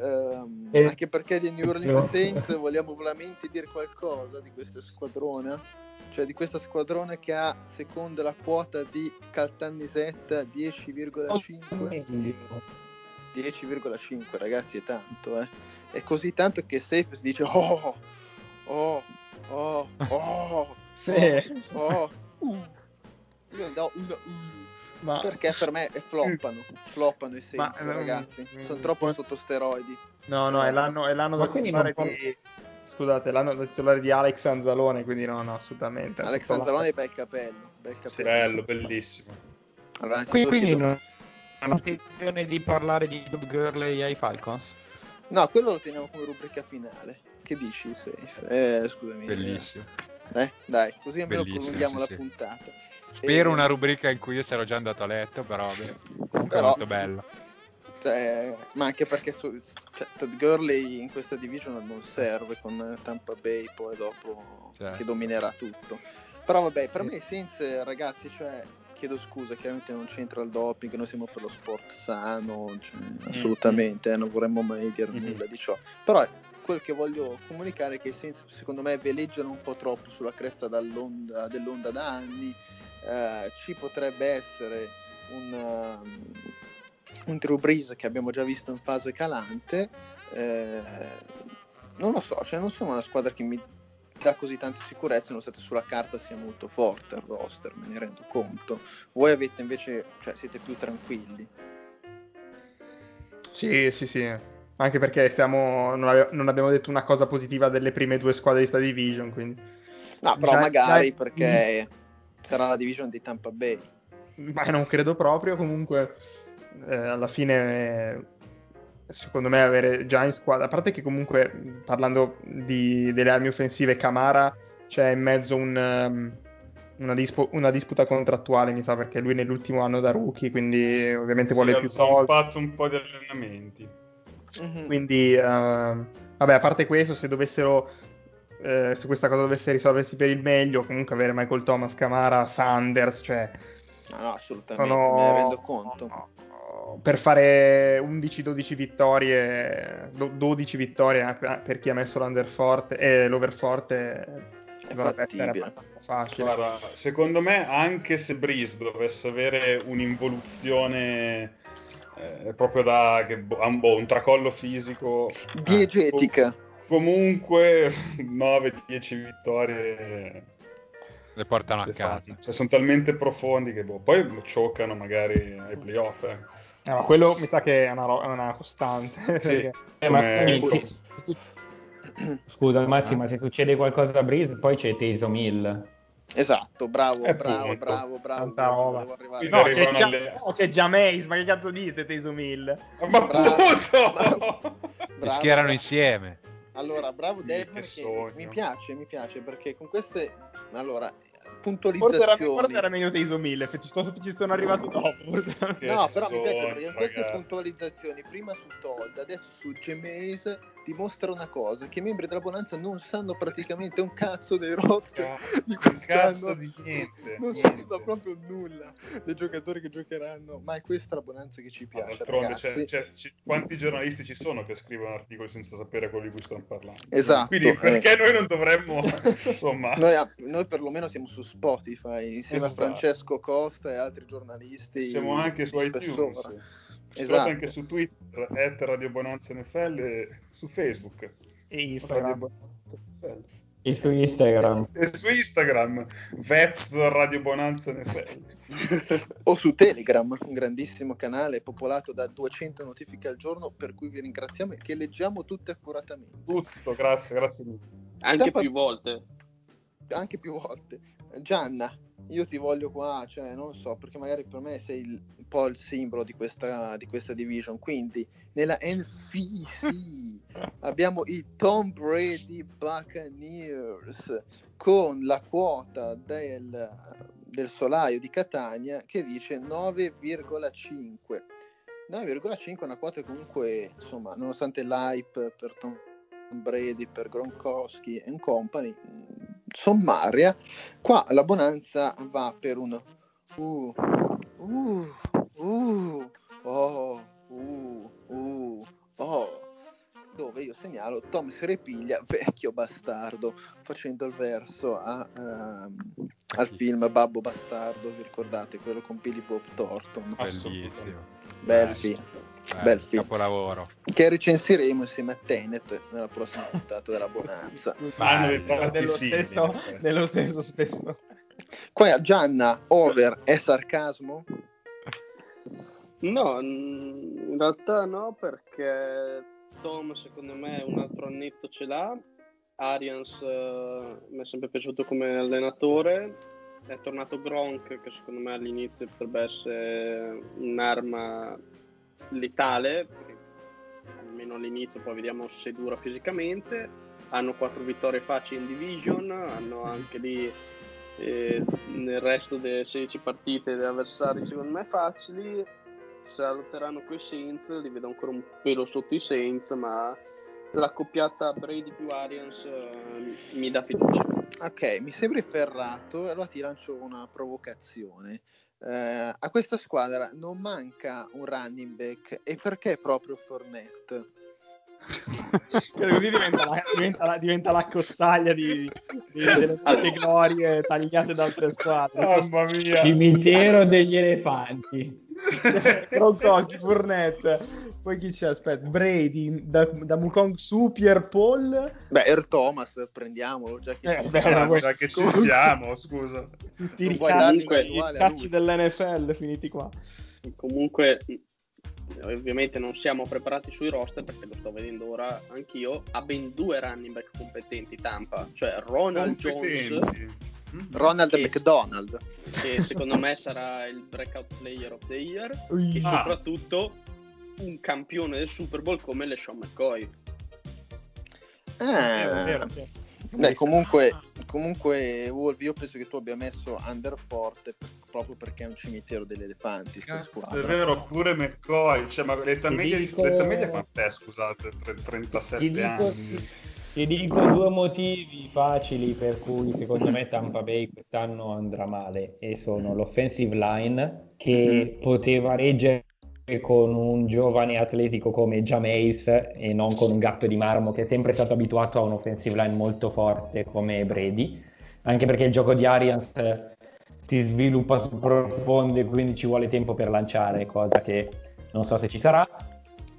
Ehm, E- anche perché di New Orleans No. Saints vogliamo veramente dire qualcosa di questa squadrona cioè di questa squadrona che ha secondo la quota di Caltannisetta 10,5 10,5 ragazzi è tanto eh è così tanto che Safe si dice oh oh oh oh Sì. oh uh. io do una uh. Ma... Perché per me è floppano, floppano i Ma, Saints, ehm, ragazzi. mm, Sono troppo poi- sotto steroidi. No, no, è l'anno, è l'anno Ma da quindi titolare non di... Scusate, l'anno da titolare di Alex Anzalone, quindi no, no, assolutamente. Alex Sotto la- Anzalone bel capello, bel capello. Bello, bellissimo. Allora, Qui- innanzitutto quindi chiedo- non hanno intenzione di parlare di Doug Gurley ai Falcons? No, quello lo teniamo come rubrica finale. Che dici, Safe? Eh, scusami. Bellissimo. Eh, eh, dai, così almeno prolunghiamo sì, la sì. puntata. Spero E- una rubrica in cui io sarò già andato a letto, però Però- molto bella. Cioè, ma anche perché su, cioè, Todd Gurley in questa division non serve con Tampa Bay poi dopo Certo. che dominerà tutto. Però vabbè, per me i Saints, ragazzi, cioè, chiedo scusa, chiaramente non c'entra il doping, noi siamo per lo sport sano, cioè, assolutamente, eh, non vorremmo mai dire Mhm. nulla di ciò. Però quel che voglio comunicare è che i Saints secondo me veleggiano un po' troppo sulla cresta dell'onda da anni, eh, ci potrebbe essere un, um, un Drew Brees che abbiamo già visto in fase calante. Eh, non lo so, cioè non sono una squadra che mi dà così tante sicurezze nonostante sulla carta sia molto forte il roster, me ne rendo conto. Voi avete invece, cioè siete più tranquilli. Sì, sì, sì. Anche perché stiamo... non, ave- non abbiamo detto una cosa positiva delle prime due squadre di sta division, quindi... no, però Già- magari già- perché sarà la division di Tampa Bay Ma non credo proprio, comunque eh, alla fine secondo me avere già in squadra, a parte che comunque parlando di- delle armi offensive Camara c'è in mezzo un, um, una, dispu- una disputa contrattuale, mi sa, perché lui nell'ultimo anno da rookie, quindi ovviamente vuole Si più soldi. zoppato un po' di allenamenti. Mhm. Quindi, ehm, vabbè, a parte questo, se dovessero, eh, se questa cosa dovesse risolversi per il meglio, comunque avere Michael Thomas, Camara, Sanders, cioè, no, no, assolutamente, sono- me ne rendo conto Per fare 11-12 vittorie, do- 12 vittorie eh, per chi ha messo l'underforte e l'overforte è dovrebbe essere fattibile facile. Guarda, secondo me, anche se Breeze dovesse avere un'involuzione eh, proprio da che, un, boh, un tracollo fisico, diegetica ah, comunque 9-10 vittorie le portano a le casa. fanno. Cioè, sono talmente profondi che boh, poi cioccano magari ai playoff. eh. Eh, ma quello mi sa che è una, ro- una costante. Sì, Eh, ma sì. Scusa Massimo, ma se succede qualcosa a Breeze poi c'è Taysom Hill. Esatto, bravo, Eh, bravo, bravo, bravo. Bravo, No, c'è, già, alle- no, c'è Jameis, ma che cazzo dite Taysom Hill? Ma appunto! Si schierano bravo. insieme. Allora, bravo Deadman mi piace, mi piace perché con queste allora, Forse era, puntualizzazioni forse era meglio Taysom Hill, ci, sto- ci sono arrivato dopo. Forse No, però mi piace perché con queste puntualizzazioni, prima su Todd, adesso su Jameis, dimostra una cosa, che i membri della Bonanza non sanno praticamente un cazzo dei roster di Un quest'anno. cazzo di niente. Non niente. sanno proprio nulla dei giocatori che giocheranno, ma è questa la Bonanza che ci piace, ragazzi. cioè, cioè, ci- quanti giornalisti ci sono che scrivono articoli senza sapere quello di cui stanno parlando? Esatto, Quindi eh. perché noi non dovremmo, insomma... Noi, noi perlomeno siamo su Spotify insieme Esatto. a Francesco Costa e altri giornalisti. Siamo anche su di iTunes. spessore. Ci Esatto. trovate anche su Twitter, at Radio Bonanza NFL, e su Facebook. E Instagram. E su Instagram. E su Instagram, Vez Radio Bonanza NFL. O su Telegram, un grandissimo canale popolato da 200 notifiche al giorno, per cui vi ringraziamo e che leggiamo tutte accuratamente, Tutto, grazie, grazie mille. Anche Tappa- più volte. anche più volte. Gianna, io ti voglio qua, cioè non so, perché magari per me sei il- un po' il simbolo di questa, di questa division. Quindi nella NFC abbiamo i Tom Brady Buccaneers con la quota del, del solaio di Catania che dice 9,5. 9,5 è una quota comunque, insomma, nonostante l'hype per Tom Brady, per Gronkowski e company, sommaria, qua la bonanza va per un uh, uh, uh, oh, uh, uh, oh, dove io segnalo Tom si ripiglia, vecchio bastardo, facendo il verso a, ehm, al film Babbo Bastardo, vi ricordate quello con Billy Bob Thornton? Bellissimo. Bel Eh, bel film, Capolavoro. che recensiremo insieme a Tenet nella prossima puntata della Bonanza. Ma Nello stesso, nello stesso spesso. Qua Gianna, over è sarcasmo? No, in realtà no, perché Tom secondo me un altro annetto ce l'ha. Arians eh, mi è sempre piaciuto come allenatore. È tornato Gronk, che secondo me all'inizio potrebbe essere un'arma letale, almeno all'inizio, poi vediamo se dura fisicamente. Hanno quattro vittorie facili in division, hanno anche lì eh, nel resto delle 16 partite degli avversari secondo me facili se la lotteranno coi Saints li vedo ancora un pelo sotto i Saints ma la coppiata Brady più Arians eh, mi dà fiducia Ok, mi sembri ferrato, allora ti lancio una provocazione. Eh, a questa squadra non manca un running back e perché proprio Fournette? Che così diventa la, diventa la, diventa la cozzaglia di, di- delle tante glorie tagliate da altre squadre. Mamma mia. Cimitero degli elefanti. Gronkowski, Fournette. Poi chi c'è? Aspetta, Brady, da, da Mukong su, Pierre Paul. Beh, Earl Thomas, prendiamolo già che Eh, ci beh, voi- già che ci siamo, scusa. Tutti i ricacci, dell'NFL finiti qua. comunque ovviamente non siamo preparati sui roster perché lo sto vedendo ora anch'io ha ben due running back competenti Tampa cioè Ronald Jones Competenti. Mm. Ronald Che- McDonald. che secondo me sarà il breakout player of the year e Ah. soprattutto un campione del Super Bowl come LeSean McCoy Ah, Vero, vero, vero. Beh, comunque, comunque, Wolf, io penso che tu abbia messo Under forte per- proprio perché è un cimitero degli elefanti. Cazzo, è vero, pure McCoy. Cioè, ma l'età media, di- dico- l'età media quant'è, scusate? Tre- 37 Ti dico, anni. ti dico due motivi facili per cui secondo me Tampa Bay quest'anno andrà male e sono l'offensive line che poteva reggere con un giovane atletico come Jameis e non con un gatto di marmo che è sempre stato abituato a un offensive line molto forte come Brady, anche perché il gioco di Arians eh, si sviluppa su profondo e quindi ci vuole tempo per lanciare, cosa che non so se ci sarà.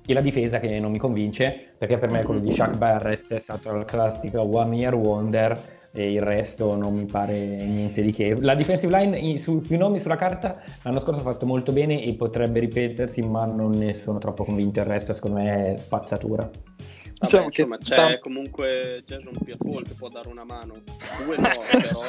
E la difesa che non mi convince, perché per me quello di Shaq Barrett è stato il classico one year wonder e il resto non mi pare niente di che. La defensive line su, sui nomi sulla carta l'anno scorso ha fatto molto bene e potrebbe ripetersi, ma non ne sono troppo convinto. Il resto secondo me è spazzatura. Vabbè, che insomma, c'è tam- comunque Jason Pierre-Paul che può dare una mano. Due no, però.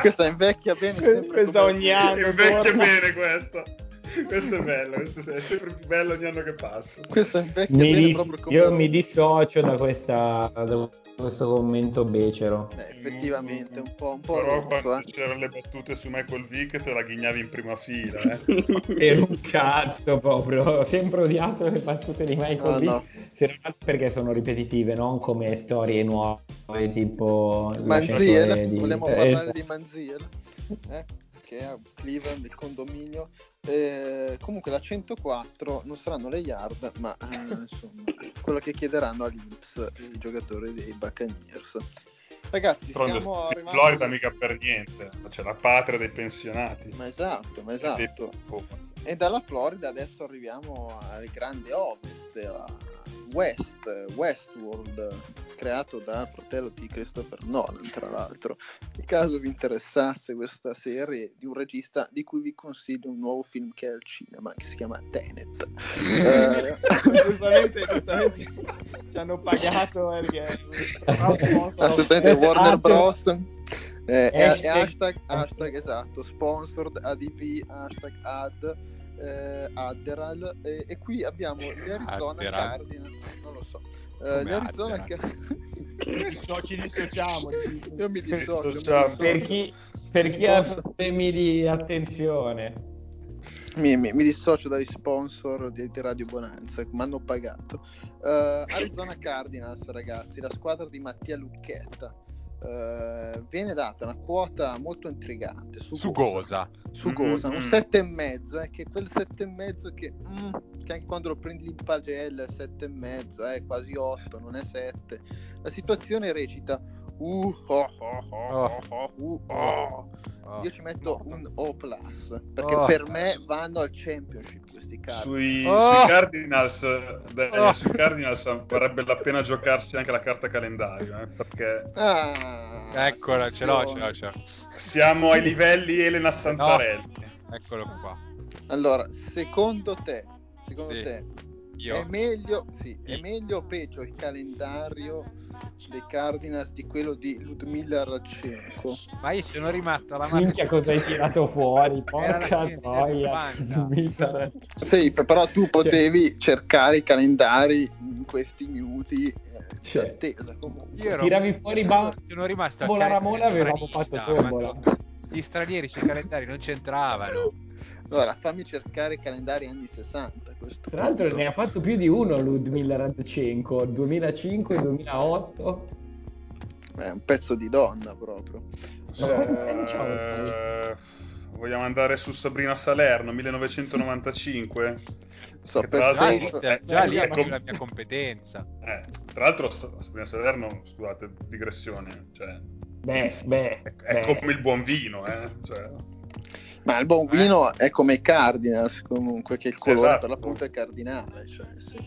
Questa invecchia bene. Questa ogni anno. Invecchia torna. bene questa. Questo è bello, questo è sempre più bello ogni anno che passa. Questa invecchia Mi bene dis- proprio come... io mi dissocio da, questa, da questo commento becero. Beh, effettivamente, un po', un po' Però rosso, quando eh. c'erano le battute su Michael Vick te la ghignavi in prima fila, eh. Per un cazzo proprio, ho sempre odiato le battute di Michael No, Vick, no. se non altro perché sono ripetitive, non come storie nuove, tipo Manziel, di- vogliamo eh, parlare di Manziel, eh? che è a Cleveland, il condominio. Eh, comunque la 104 non saranno le yard, ma eh, insomma quello che chiederanno all'Inps i giocatori dei Buccaneers. Ragazzi, D'altronde siamo arrivati... Florida mica per niente, c'è la patria dei pensionati. Ma esatto, ma dei esatto. poveri. E dalla Florida adesso arriviamo al grande ovest, alla West, Westworld, creato dal fratello di Christopher Nolan, tra l'altro. In caso vi interessasse questa serie di un regista di cui vi consiglio un nuovo film che è al cinema, che si chiama Tenet. Eh, giustamente, giustamente ci hanno pagato perché assolutamente Warner Bros. Eh, Hashtag- hashtag, hashtag, esatto, sponsored ADV, hashtag ad, eh, Adderal e, e qui abbiamo gli Arizona Adderal. Cardinals, non lo so, gli Arizona ci dissociamo. io mi dissocio. Per chi, per chi ha problemi di attenzione, mi, mi- mi dissocio dagli sponsor di, di Radio Bonanza, mi hanno pagato. Eh, Arizona Cardinals, ragazzi, la squadra di Mattia Lucchetta. Eh, viene data una quota molto intrigante su, Su Gosa. su Gosa, un Mm. 7 e mezzo, eh, che quel 7 e mezzo che, mm, che anche quando lo prendi in pagella è 7 e mezzo, è quasi 8, non è 7. La situazione recita uh, oh, oh, oh, oh, oh, uh, oh. Oh. Io ci metto un O plus perché Oh. per me vanno al championship questi casi. Sui, Oh. sui Cardinals, dai, Oh. sui Cardinals varrebbe la pena giocarsi anche la carta calendario, eh, perché Ah, Eccola, ce l'ho, ce l'ho, ce l'ho. siamo ai livelli Elena Santarelli. Eccolo qua. Allora, secondo te, secondo Sì. te è Io. meglio, sì, è meglio o peggio il calendario dei Cardinals di quello di Ludmilla Radchenko? Ma io sono rimasto alla minchia cosa hai tirato fuori, porca troia. anni 90. Mi sarà- Sì, però tu potevi cercare i calendari in questi minuti eh, Cioè. attesa comunque. Ero- Tiravi fuori ba- sono rimasto calendario Ramona avevamo fatto tombola. Gli stranieri sui calendari non c'entravano. Allora, fammi cercare i calendari anni 60 a questo Tra l'altro punto. ne ha fatto più di uno Ludmilla Radchenko, 2005, 2008. È un pezzo di donna proprio. Eh, vogliamo andare su Sabrina Salerno, 1995? So, Che per tra Già l'altro- lì, già lì è com- la mia competenza. Eh, tra l'altro Sa- Sabrina Salerno, scusate, digressione, cioè, Beh, beh, è, è beh. come il buon vino, eh? cioè, ma il buon vino è come i Cardinals comunque, che il colore Esatto. per l'appunto è cardinale. Cioè,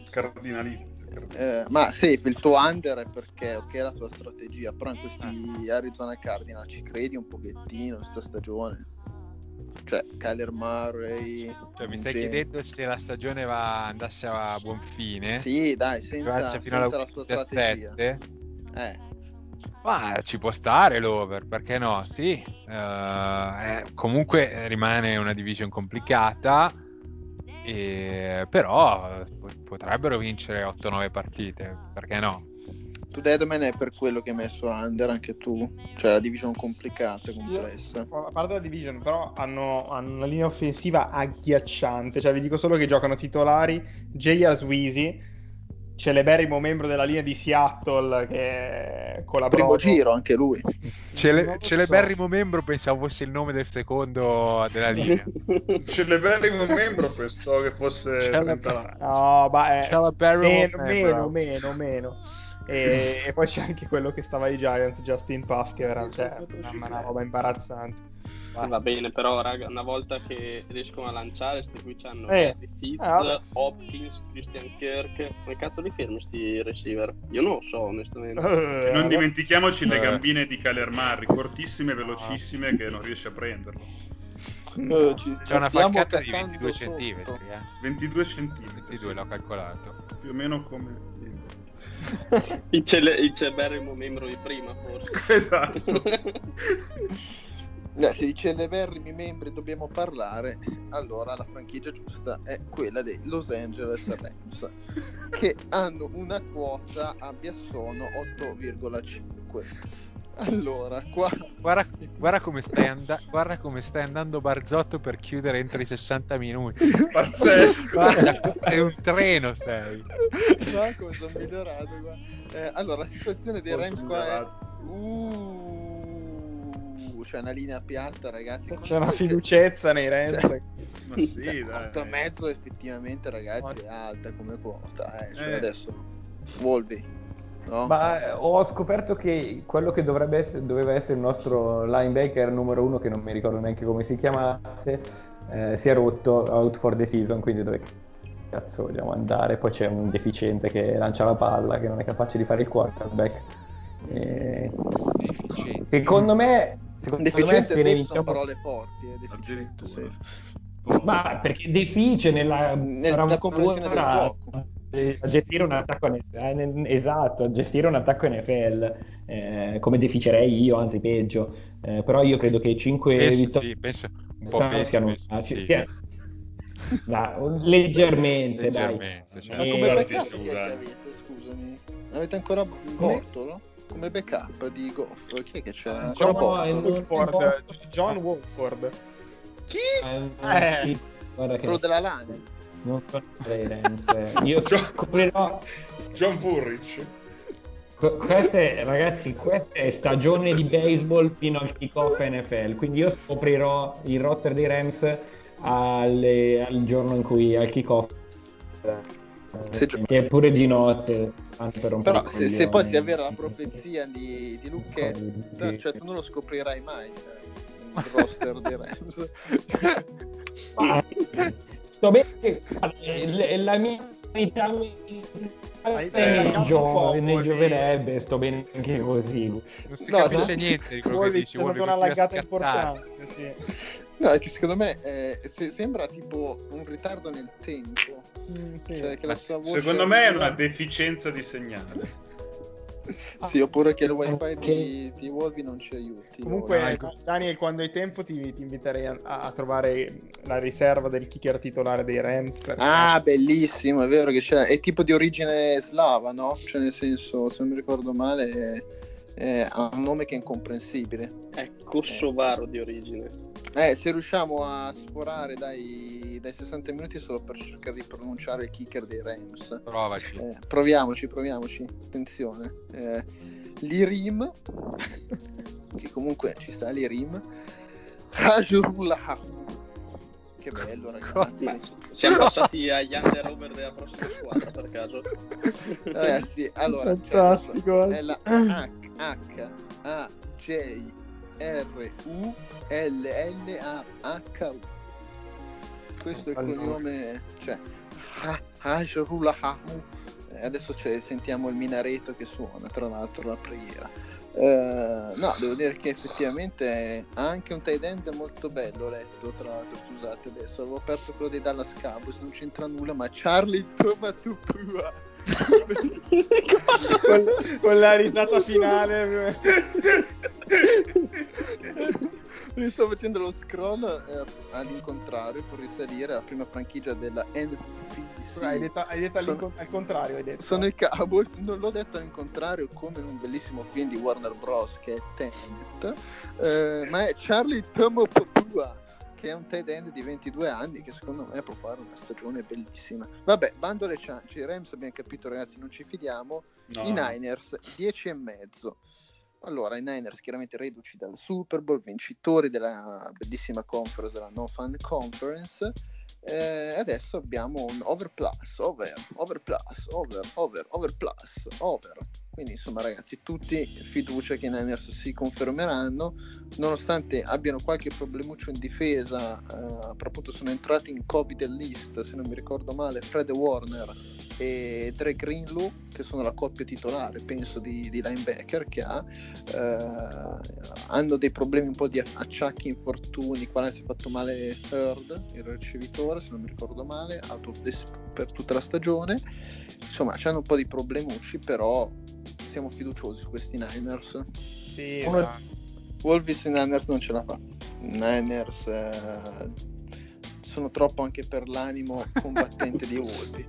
cardinalista. Eh, ma sì, il tuo under è perché ok la tua strategia, però in questi Arizona Cardinals ci credi un pochettino in questa stagione? Cioè, Kyler Murray, Cioè, mi stai Gen- chiedendo se la stagione va, andasse a buon fine? Sì, dai, senza, alla senza la sua strategia. 17? Eh, Ma ci può stare l'over, perché no? Sì. Eh, eh, comunque rimane una division complicata, e- però po- potrebbero vincere 8-9 partite, perché no? tu Deadman è per quello che hai messo under anche tu, cioè la division complicata, complessa. A parte la division, però hanno, hanno una linea offensiva agghiacciante. Cioè, vi dico solo che giocano titolari J.R. Sweezy, celeberrimo membro della linea di Seattle che collaborò. Primo giro anche lui. Cele- so. celeberrimo membro pensavo fosse il nome del secondo della linea. Celeberrimo membro pensò che fosse Cele- 30 anni. No, ma è Celeberrimo meno, meno, meno, meno. E, e poi c'è anche quello che stava ai Giants, Justin Puff, che era cioè, una, una roba imbarazzante. Va bene, però, raga, una volta che riescono a lanciare, sti qui c'hanno Eh. Fitz, Ah. Hopkins, Christian Kirk. Come cazzo li fermi sti receiver? Io non lo so, onestamente. Eh, Non dimentichiamoci le Eh. gambine di Kyler Murray, cortissime e velocissime, che non riesce a prenderlo. Eh, ci, ci C'è una falcata di cacando 22 sotto. centimetri, eh. 22 centimetri. 22 l'ho calcolato. Più o meno come... Il, cele- il ceberrimo membro di prima, forse. esatto. Eh, se di celeberrimi membri dobbiamo parlare, allora la franchigia giusta è quella dei Los Angeles Rams, che hanno una quota a Biassono 8,5. Allora, qua Guarda, guarda come stai and- guarda come stai andando Barzotto per chiudere entro i 60 minuti. Pazzesco. Guarda, è un treno sei. no, come sono migliorato qua. Eh, allora, la situazione dei Rams qua è uh, c'è una linea piatta, ragazzi. C'è una fiducezza nei Rams. Cioè, Ma sì, dai. otto e mezzo effettivamente ragazzi è alta come quota eh. Cioè, Eh. adesso Volvi no? Ma eh, ho scoperto che quello che dovrebbe essere, doveva essere il nostro linebacker numero uno, che non mi ricordo neanche come si chiamasse, eh, si è rotto out for the season, quindi dove cazzo vogliamo andare? Poi c'è un deficiente che lancia la palla, che non è capace di fare il quarterback. E- Deficiente. Secondo me, secondo me deficiente ne safe sono parole forti eh, deficiente Addirittura. safe. Ma perché defice nella, Nella comprensione del gioco. eh, a gestire un attacco NFL, esatto, a gestire un attacco NFL eh, come deficerei io, anzi peggio. Eh, però io credo che 5 Penso, vittorie sì, penso un po' siano- peggio, siano- penso, ah, sì, sì. sia- Dai, leggermente, dai. Leggermente, cioè, ma Eh, come backup che dai. avete scusami avete ancora Bortolo? Come backup di Goff chi è che c'è? No, Bortolo? eh, John Wolford. chi? Eh, Eh. sì, guarda che quello della Lana non so eh. Io Gio- scoprirò John Furrich. Que- Questa è, ragazzi, questa è stagione di baseball fino al kickoff NFL. Quindi io scoprirò il roster dei Rams alle- al giorno in cui al kickoff. Se gio- E pure di notte. per però se, se poi si avvera la profezia di, di Lucchetta cioè tu non lo scoprirai mai cioè, il roster dei Rams sto bene che eh, la mia ne Wolvi. gioverebbe, sto bene anche così. Non si No, capisce no. niente di quello che Wolvi, dici. c'è stata Wolvi, una laggata importante, sì. No è che secondo me eh, se- sembra tipo un ritardo nel tempo Mm, sì. cioè che la sua voce Secondo me è una deficienza di segnale. sì oppure che il wifi di, di Wolvi non ci aiuti Comunque, o- ecco. Daniel, quando hai tempo ti, ti inviterei a, a trovare la riserva del kicker titolare dei Rams. perché- Ah, bellissimo, è vero che c'è, è tipo di origine slava, no? Cioè, nel senso, se non mi ricordo male, è- ha un nome che è incomprensibile. È kosovaro di origine. Eh, se riusciamo a sforare dai, dai 60 minuti solo per cercare di pronunciare il kicker dei Rams. Provaci. Eh, proviamoci, proviamoci. Attenzione. Eh, Lirim, che comunque ci sta Lirim. Rajullah. Che bello, ragazzi. Ma siamo passati agli under over della prossima squadra per caso. Ragazzi, allora, cioè, Fantastico, eh. è la H, H A J R U L L A H U. Questo è il cognome, cioè Ha- Hajrullah Hahu. Eh, Adesso sentiamo il minareto che suona, tra l'altro la preghiera. Eh, no, devo dire che effettivamente ha anche un tight end molto bello, ho letto tra l'altro, scusate adesso, avevo aperto quello dei Dallas Cowboys, non c'entra nulla, ma Charlie Tomatupua. Con, con la risata finale. Mi sto facendo lo scroll eh, all'incontrario per risalire alla prima franchigia della NFC. hai detto, hai detto Sono- al contrario, hai detto. Sono i Cowboys, non l'ho detto all'incontrario come in un bellissimo film di Warner Bros. che è Tenet, eh, ma è Charlie Tomopopua, che è un tight end di 22 anni che secondo me può fare una stagione bellissima. Vabbè, bando alle ciance, i Rams abbiamo capito ragazzi, non ci fidiamo, No. i Niners 10 e mezzo. Allora, i Niners chiaramente reduci dal Super Bowl, vincitori della bellissima conference, della No Fun Conference. Eh, adesso abbiamo un over plus, over, over plus, over, over, over plus, over. Quindi insomma ragazzi, tutti fiducia che i Niners si confermeranno, nonostante abbiano qualche problemuccio in difesa, eh, appunto sono entrati in Covid list, se non mi ricordo male, Fred Warner e Dre Greenlew, che sono la coppia titolare, penso, di, di linebacker che ha, eh, hanno dei problemi un po' di acciacchi, infortuni, quale si è fatto male Heard, il ricevitore, se non mi ricordo male, out of the per tutta la stagione. Insomma, c'hanno un po' di problemucci, però siamo fiduciosi su questi Niners. Sì, Uno- ma- Wolves i Niners non ce la fa. Niners eh, sono troppo anche per l'animo combattente di Wolvi.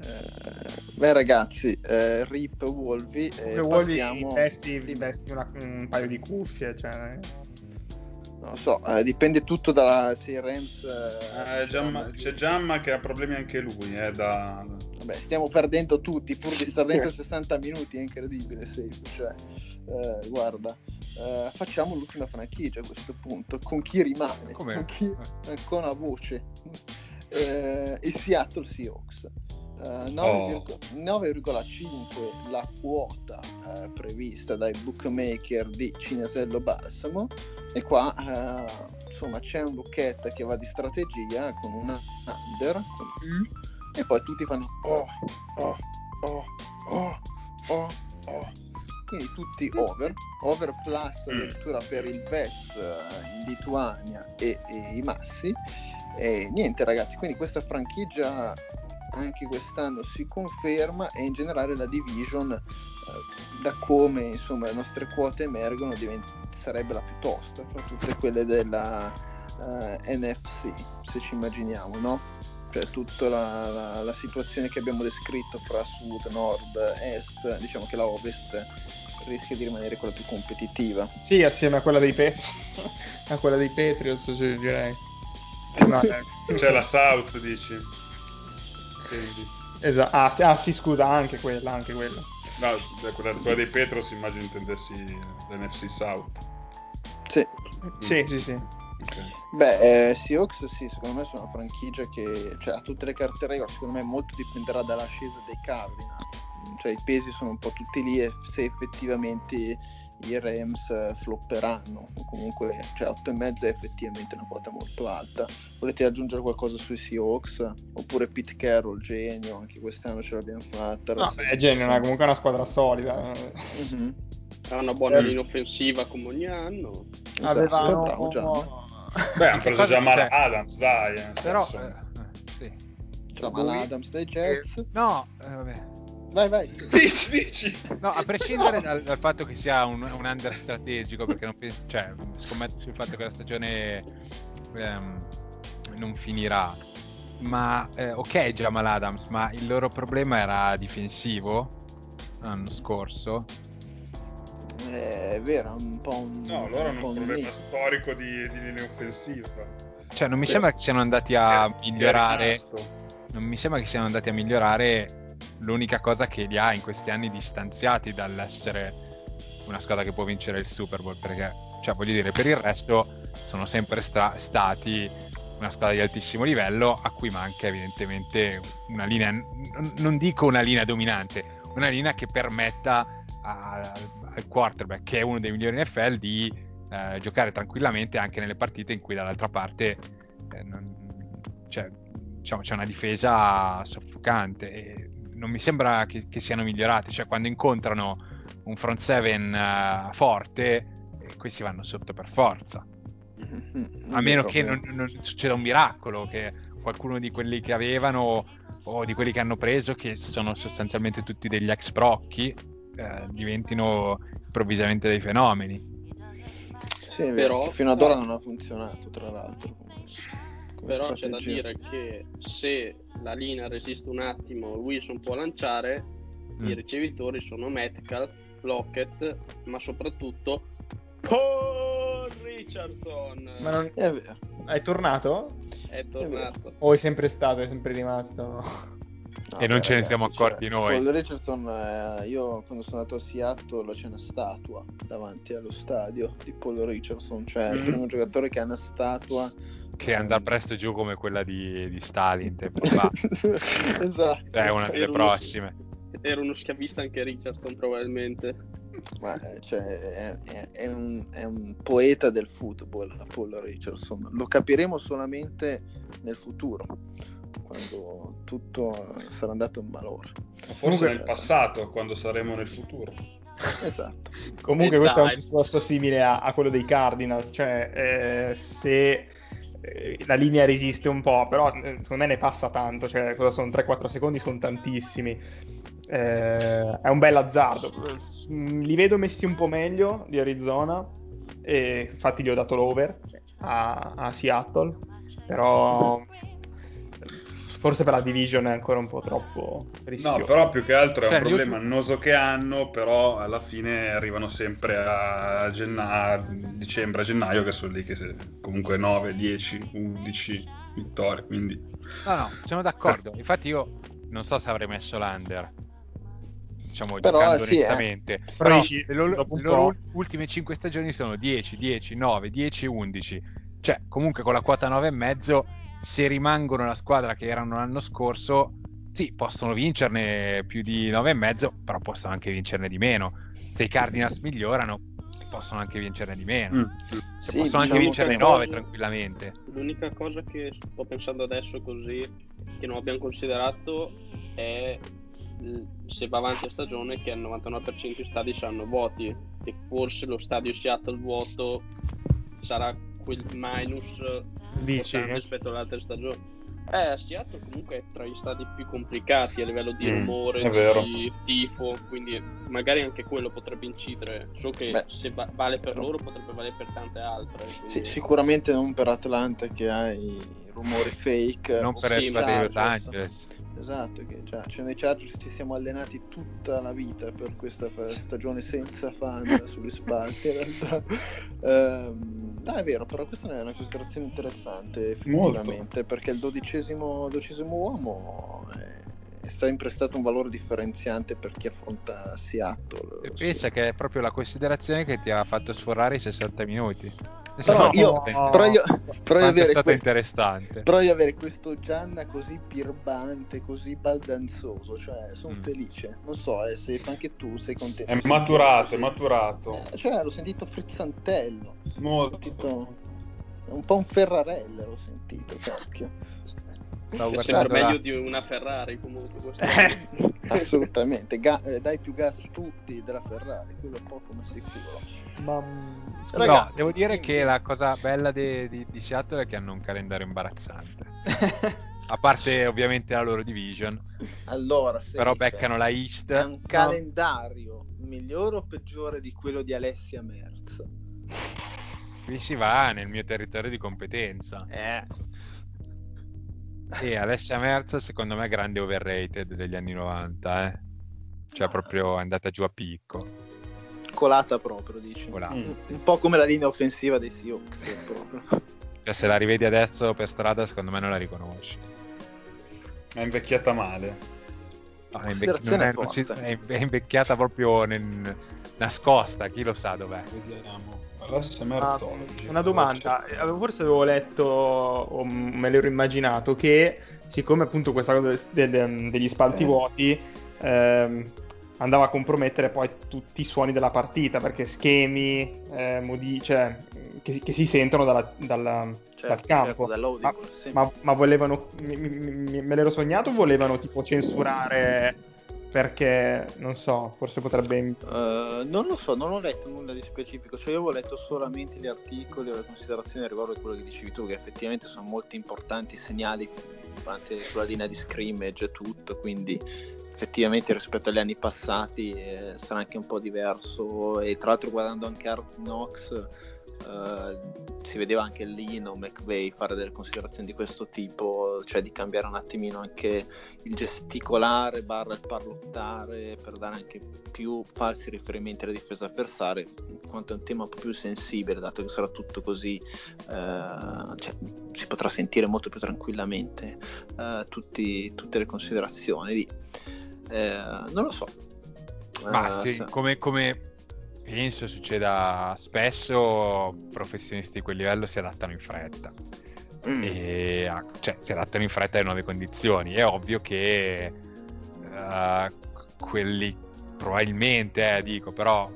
Eh, beh ragazzi, eh, rip Wolvi e Come vuoi passiamo... vesti, Dimmi. vesti una- un paio di cuffie, cioè... Non lo so, eh, dipende tutto dalla se i Rams... eh, Eh, Giamma- c'è Giamma che ha problemi anche lui, eh, da... Vabbè, stiamo perdendo tutti pur di stare dentro 60 minuti, è incredibile. Safe. Cioè, eh, guarda, eh, facciamo l'ultima franchigia a questo punto. Con chi rimane? Come? Con, chi, eh, con una voce. Eh, I Seattle Seahawks. Eh, 9,5 9,5 la quota eh, prevista dai bookmaker di Cinesello Balsamo. E qua eh, insomma c'è un Lucchetta che va di strategia con una under con U e poi tutti fanno oh oh oh oh oh oh quindi tutti over. Over plus addirittura per il Vets eh, in Lituania e, e i Massi. E niente ragazzi quindi questa franchigia anche quest'anno si conferma e in generale la division eh, da come insomma le nostre quote emergono divent- sarebbe la più tosta fra tutte quelle della eh, NFC se ci immaginiamo no? cioè tutta la, la- la situazione che abbiamo descritto fra sud, nord, est diciamo che la ovest rischia di rimanere quella più competitiva Sì, assieme a quella dei Patriots. a quella dei Patriots, sì, direi. No, eh, C'è la South, dici? Esatto. Ah, sì, ah, sì, scusa, anche quella, anche quella. No, quella, quella dei Petros immagino intendessi l'NFC South. sì Sì, sì, sì. Ok. Beh, eh, Seahawks sì, secondo me sono una franchigia che cioè, ha tutte le carte regola, secondo me molto dipenderà dall'ascesa dei Cardinals, Mm, cioè i pesi sono un po' tutti lì e se effettivamente i Rams eh, flopperanno, comunque cioè 8,5 è effettivamente una quota molto alta. Volete aggiungere qualcosa sui Seahawks? Oppure Pete Carroll, genio, anche quest'anno ce l'abbiamo fatta. No, beh, Genio è comunque una squadra solida. Mhm, Ha una buona Eh. linea offensiva come ogni anno. esatto, Avevano... bravo Gianni. Beh, hanno preso già Mala cioè- Adams, dai. eh, Però, eh, eh, sì. Jamal Adams dei Jets. No, eh, vabbè. Vai, vai. sì. Dici, dici. No, a prescindere dal, dal fatto che sia un, un under strategico, perché non penso, cioè, scommetto sul fatto che la stagione ehm, non finirà. Ma eh, ok, Jamal Adams, ma il loro problema era difensivo l'anno scorso. Eh, È vero, è un po' un, No, loro un hanno po' un problema storico di, di linea offensiva. Cioè, non mi Sì. sembra che siano andati a è migliorare. Non mi sembra che siano andati a migliorare. L'unica cosa che li ha in questi anni distanziati dall'essere una squadra che può vincere il Super Bowl. Perché, cioè, voglio dire, per il resto sono sempre stra- stati una squadra di altissimo livello a cui manca evidentemente una linea, n- non dico una linea dominante, una linea che permetta a- al quarterback, che è uno dei migliori NFL, di eh, giocare tranquillamente anche nelle partite in cui dall'altra parte eh, non- cioè, c'è una difesa soffocante e non mi sembra che, che siano migliorati, cioè quando incontrano un front seven eh, forte, eh, questi vanno sotto per forza. A meno che non, non succeda un miracolo, che qualcuno di quelli che avevano o di quelli che hanno preso, che sono sostanzialmente tutti degli ex brocchi, eh, diventino improvvisamente dei fenomeni. Sì, è vero, Però- che fino ad ora non ha funzionato, tra l'altro. come- come Però c'è da strategia. dire che se la linea resiste un attimo Wilson può lanciare, i Mm. ricevitori sono Metcalf, Lockett, ma soprattutto Paul Richardson. Ma non... È vero. È tornato? È tornato. O è sempre stato, è sempre rimasto? No, E non beh, ce ne ragazzi, siamo accorti cioè, noi. Paul Richardson, eh, io quando sono andato a Seattle c'è una statua davanti allo stadio di Paul Richardson, cioè Mhm. c'è un giocatore che ha una statua Che andrà presto giù come quella di, di Stalin tempo fa. esatto. È una delle Era uno- prossime. Era uno schiavista anche Richardson, probabilmente. Ma eh, cioè, è, è- è un, è un poeta del football, Paul Richardson. Lo capiremo solamente nel futuro, quando tutto sarà andato in malore. Forse nel passato, quando saremo nel futuro. Esatto. Comunque E questo è un dai. discorso simile a, a quello dei Cardinals, cioè eh, se eh, la linea resiste un po', però eh, secondo me ne passa tanto, cioè cosa sono 3-4 secondi, sono tantissimi. Eh, è un bel azzardo. Mm, Li vedo messi un po' meglio di Arizona, e infatti gli ho dato l'over a, a Seattle, però forse per la division è ancora un po' troppo rischioso. No, però più che altro è Cioè, un problema ultimi- annoso che hanno, però alla fine arrivano sempre a, genna- a dicembre, a gennaio, che sono lì che se- comunque 9, 10, 11 vittorie, quindi... No, no, sono d'accordo. Infatti io non so se avrei messo l'under. Diciamo, Però, giocando sì, eh. onestamente. Però Però dici, le loro, le loro ultime 5 stagioni sono 10, 10, 9, 10, 11. Cioè, comunque con la quota 9,5, se rimangono la squadra che erano l'anno scorso, sì, possono vincerne più di 9,5, però possono anche vincerne di meno. Se i Cardinals migliorano, possono anche vincerne di meno. Mm. Cioè, Sì, possono anche diciamo vincerne che- 9 tranquillamente. L'unica cosa che sto pensando adesso così, che non abbiamo considerato, è se va avanti a stagione che al 99% i stadi saranno vuoti e forse lo stadio Seattle vuoto sarà quel minus Dici? importante rispetto alle altre stagioni. Eh, Seattle comunque è tra gli stadi più complicati a livello di Mm, rumore, vero. di tifo, quindi magari anche quello potrebbe incidere. So che Beh, se va- vale per però- loro potrebbe valere per tante altre. Sì, quindi- sicuramente non per Atlanta che ha i rumori fake. Non per sì, essere di Los. Angeles. Esatto, che già, cioè noi Chargers ci siamo allenati tutta la vita per questa stagione senza fan sulle spalti in realtà. Ehm, no, è vero, però questa è una considerazione interessante effettivamente, perché il dodicesimo, dodicesimo uomo è, è sempre stato un valore differenziante per chi affronta Seattle. E Sì. pensa che è proprio la considerazione che ti ha fatto sforare i 60 minuti. Però No, io, no, però io, però io avere stato que- interessante. Però io avere questo Gianna così birbante, così baldanzoso, cioè sono Mm. felice. Non so eh, se anche tu sei contento. È maturato, è maturato. Eh, cioè, l'ho sentito frizzantello. Molto. sentito un po' un Ferrarella, l'ho sentito, cacchio. Stavo È sempre guardando la- meglio di una Ferrari comunque. questo. Assolutamente. Ga- eh, dai più gas tutti della Ferrari, quello è poco ma sicuro. Ma, mm, scusa, Ragazzi, no, devo dire che la cosa bella de- di, di Seattle è che hanno un calendario imbarazzante. A parte ovviamente la loro division, Allora, se però beccano la East. È un calendario migliore o peggiore di quello di Alessia Merz? Qui si va nel mio territorio di competenza. Eh. E Alessia Merz, secondo me, è grande overrated degli anni 90, eh. Cioè, proprio è andata giù a picco. Colata proprio, dici. Colata. Un, un po' come la linea offensiva dei Seahawks. proprio. Cioè, se la rivedi adesso per strada, secondo me non la riconosci. È invecchiata male. No, è, invec- è- forte. è- invecchiata proprio nel- nascosta, chi lo sa dov'è. Vediamo. Ah, una domanda, Eh, avevo- forse avevo letto o me l'ero immaginato che siccome appunto questa cosa degli spalti Eh. vuoti ehm, andava a compromettere poi tutti i suoni della partita perché schemi eh, modi- cioè, che, si- che si sentono dalla- dalla- Certo, dal campo. certo, ma, sì. ma- ma volevano mi- mi- me l'ero sognato volevano tipo censurare perché non so, forse potrebbe Eh, non lo so, non ho letto nulla di specifico, cioè io avevo letto solamente gli articoli o le considerazioni riguardo a quello che dicevi tu, che effettivamente sono molto importanti i segnali durante quella linea di scrimmage e tutto, quindi effettivamente rispetto agli anni passati eh, sarà anche un po' diverso e tra l'altro guardando anche Hard Knox eh, si vedeva anche Lino McVeigh fare delle considerazioni di questo tipo, cioè di cambiare un attimino anche il gesticolare barra il parlottare per dare anche più falsi riferimenti alla difesa avversaria, quanto è un tema un po' più sensibile, dato che sarà tutto così, eh, cioè, si potrà sentire molto più tranquillamente eh, tutti, tutte le considerazioni. Di, eh, non lo so. Ma Eh, sì, come, come penso succeda spesso, professionisti di quel livello si adattano in fretta. mm, E, ah, cioè, si adattano in fretta alle nuove condizioni. È ovvio che eh, quelli probabilmente, eh, dico, però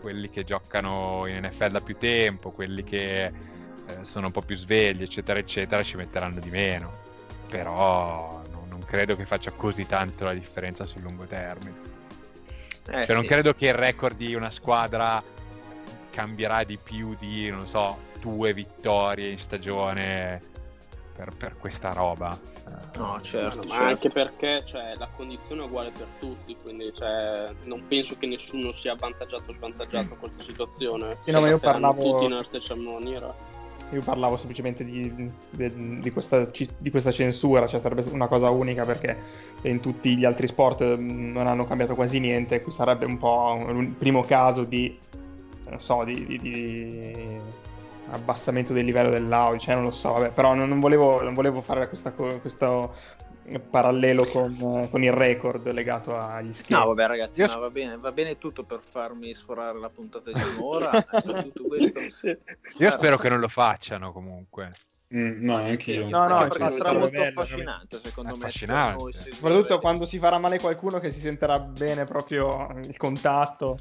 quelli che giocano in NFL da più tempo, quelli che eh, sono un po' più svegli, eccetera, eccetera, ci metteranno di meno. Però credo che faccia così tanto la differenza sul lungo termine. eh, Cioè, non sì. credo che il record di una squadra cambierà di più di, non so, due vittorie in stagione per, per questa roba. No, certo, Ma certo. anche perché cioè, la condizione è uguale per tutti, quindi cioè, non penso che nessuno sia avvantaggiato o svantaggiato in questa situazione. Sì, no, ma io tratteranno parlavo- tutti nella stessa maniera. Io parlavo semplicemente di, di- di questa, di questa censura, cioè sarebbe una cosa unica perché in tutti gli altri sport mh, non hanno cambiato quasi niente, qui sarebbe un po' un- primo caso di, non so, di, abbassamento del livello dell'audio, cioè non lo so, vabbè, però non, non volevo, non volevo fare questa questo parallelo con, con il record legato agli schemi. No, vabbè, ragazzi, ma va bene, va bene tutto per farmi sforare la puntata di un'ora. tutto questo. Sì. Io spero che non lo facciano comunque. Mm, no, anch'io. No, no, Anche infatti perché sarà molto bello, affascinante, secondo me. Affascinante. seguire- Soprattutto quando si farà male qualcuno che si sentirà bene proprio il contatto.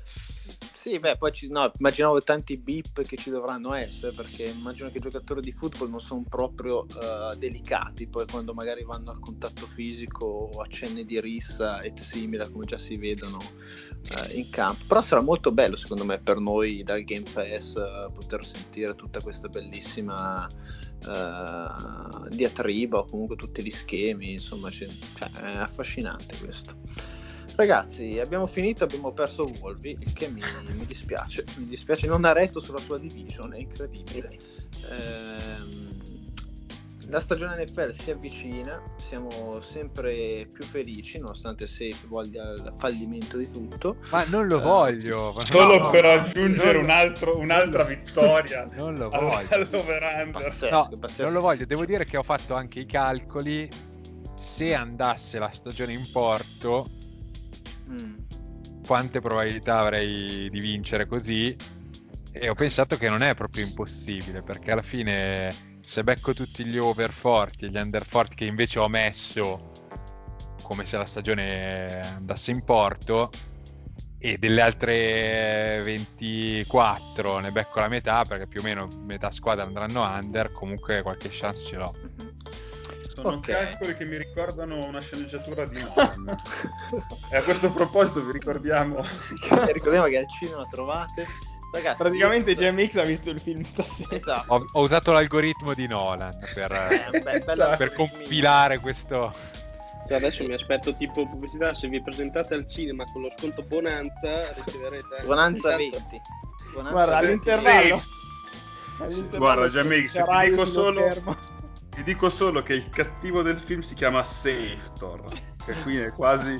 Sì, beh, poi ci, no, immaginavo tanti beep che ci dovranno essere, perché immagino che i giocatori di football non sono proprio eh, delicati, poi quando magari vanno al contatto fisico o accenni di rissa e simile, come già si vedono eh, in campo. Però sarà molto bello, secondo me, per noi dal Game Pass eh, poter sentire tutta questa bellissima eh, diatriba o comunque tutti gli schemi, insomma, cioè, è affascinante questo. Ragazzi, abbiamo finito, abbiamo perso Wolvi, il che mi, mi dispiace. Mi dispiace, non ha retto sulla sua division, è incredibile. Ehm, la stagione NFL si avvicina, siamo sempre più felici, nonostante Safe voglia il fallimento di tutto. Ma non lo Eh, voglio. Solo no, per no, aggiungere non un altro- un'altra vittoria Non lo voglio. all'over-under. Pazzesco, No, pazzesco. non lo voglio. Devo dire che ho fatto anche i calcoli. Se andasse la stagione in porto, Mm. quante probabilità avrei di vincere così? E ho pensato che non è proprio impossibile, perché alla fine se becco tutti gli over forti e gli under forti che invece ho messo come se la stagione andasse in porto e delle altre 24 ne becco la metà perché più o meno metà squadra andranno under comunque qualche chance ce l'ho. Sono Ok. calcoli che mi ricordano una sceneggiatura di Nolan. e a questo proposito vi ricordiamo ricordiamo che al cinema trovate. Ragazzi, Praticamente io- GMX ha visto il film stasera. Esatto. ho, ho usato l'algoritmo di Nolan per, Eh, beh, Esatto. per compilare questo Cioè, adesso mi aspetto tipo pubblicità, se vi presentate al cinema con lo sconto Bonanza riceverete... Bonanza Esatto. 20. Bonanza Guarda, all'intervallo. sì. all'intervallo Guarda, GMX, ti dico solo-. Ti dico solo che il cattivo del film si chiama Safetor, che qui è quasi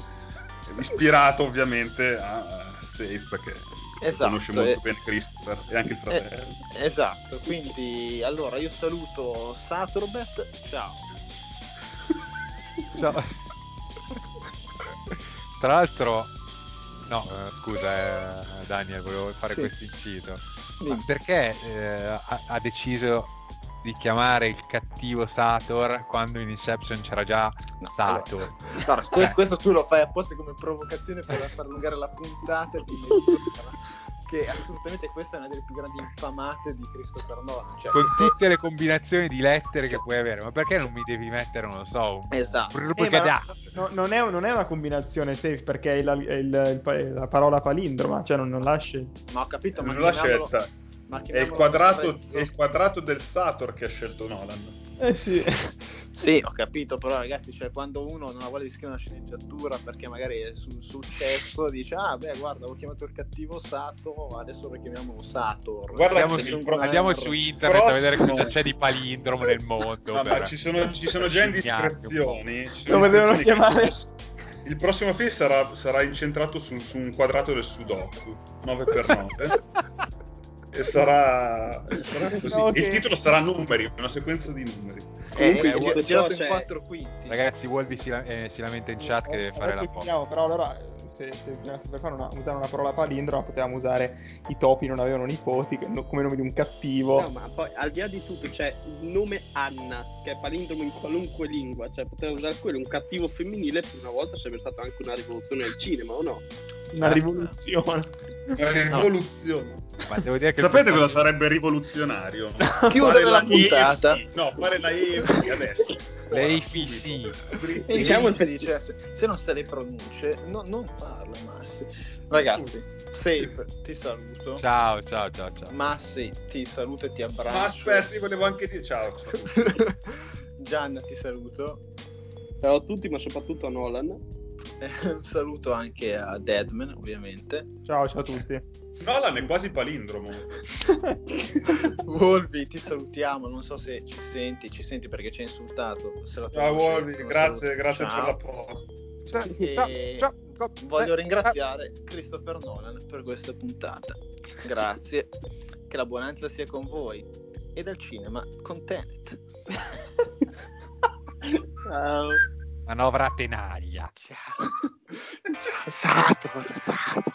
ispirato ovviamente a Safe perché Esatto, conosce molto eh. bene Christopher e anche il fratello. Eh, esatto, quindi allora io saluto Saturbet, ciao. Ciao. Tra l'altro, no, eh, scusa, eh, Daniel, volevo fare Sì. questo inciso. Perché eh, ha, ha deciso di chiamare il cattivo Sator quando in Inception c'era già No, Sator? allora, guarda, questo, questo tu lo fai apposta come provocazione per far allungare la puntata e quindi che assolutamente questa è una delle più grandi infamate di Christopher Nolan. Cioè, Con tutte le combinazioni di lettere che puoi avere, ma perché non mi devi mettere, non lo so, un Esatto. Eh, no- no- non, è, non è una combinazione safe perché è la, è il- il la parola palindroma, cioè non, non la scegli. Ma ho capito, ma Non l'ha scelta, ma è il, quadrato, è il quadrato del Sator che ha scelto Nolan. Eh sì. Sì, ho capito, però ragazzi, cioè, quando uno non ha voglia di scrivere una sceneggiatura perché magari è sul successo, dice, ah beh, guarda, ho chiamato il cattivo Sato, adesso lo chiamiamo Sator. Guarda, Andiamo, su, pro- andiamo su internet a vedere prossimo. cosa c'è di palindromo nel mondo. No, ma ci sono, ci sono già indiscrezioni. Come devono chiamare? Il prossimo film sarà, sarà incentrato su, su un quadrato del Sudoku 9x9 e sarà, sarà così. No, che- Il titolo sarà numeri, una sequenza di numeri. Eh, Comunque, è tutto girato ciò in quattro quinti. Ragazzi, Wolby si, eh, si lamenta in chat che deve fare Adesso la chiudiamo, però allora se, se bisognasse per fare una, usare una parola palindroma potevamo usare i topi non avevano nipoti no- come nome di un cattivo. No, ma poi al di là di tutto c'è il nome Anna, che è palindromo in qualunque lingua, cioè poteva usare quello, un cattivo femminile, per una volta sarebbe stata anche una rivoluzione nel cinema, o no? Una rivoluzione. Una rivoluzione. Ma devo dire che Sapete cosa sarebbe rivoluzionario? Chiudere Fare la puntata. EFC. No, fare la EFC adesso. Le Ora, AFC. subito. E Diciamo che- dice, se, se non se le pronunce, no- non farle, Massi. Ragazzi, Safe, ti saluto. Ciao, ciao, ciao, ciao. Massi, ti saluto e ti abbraccio. Ma aspetta, io volevo anche dire ciao. ciao. Gianna, ti saluto. Ciao a tutti, ma soprattutto a Nolan. Eh, un saluto anche a Deadman, ovviamente. Ciao, ciao a tutti. Nolan è quasi palindromo. Wolby, ti salutiamo. Non so se ci senti, ci senti perché ci hai insultato. Se la tua Ciao Wolvi, non grazie, grazie Ciao. per la posta. E Ciao, ciao. Voglio Eh, ringraziare Christopher Nolan per questa puntata. Grazie. Che la buonanza sia con voi. E dal cinema con Tenet. Ciao. Manovra tenaglia. Ciao. Ciao, Sator, Sator.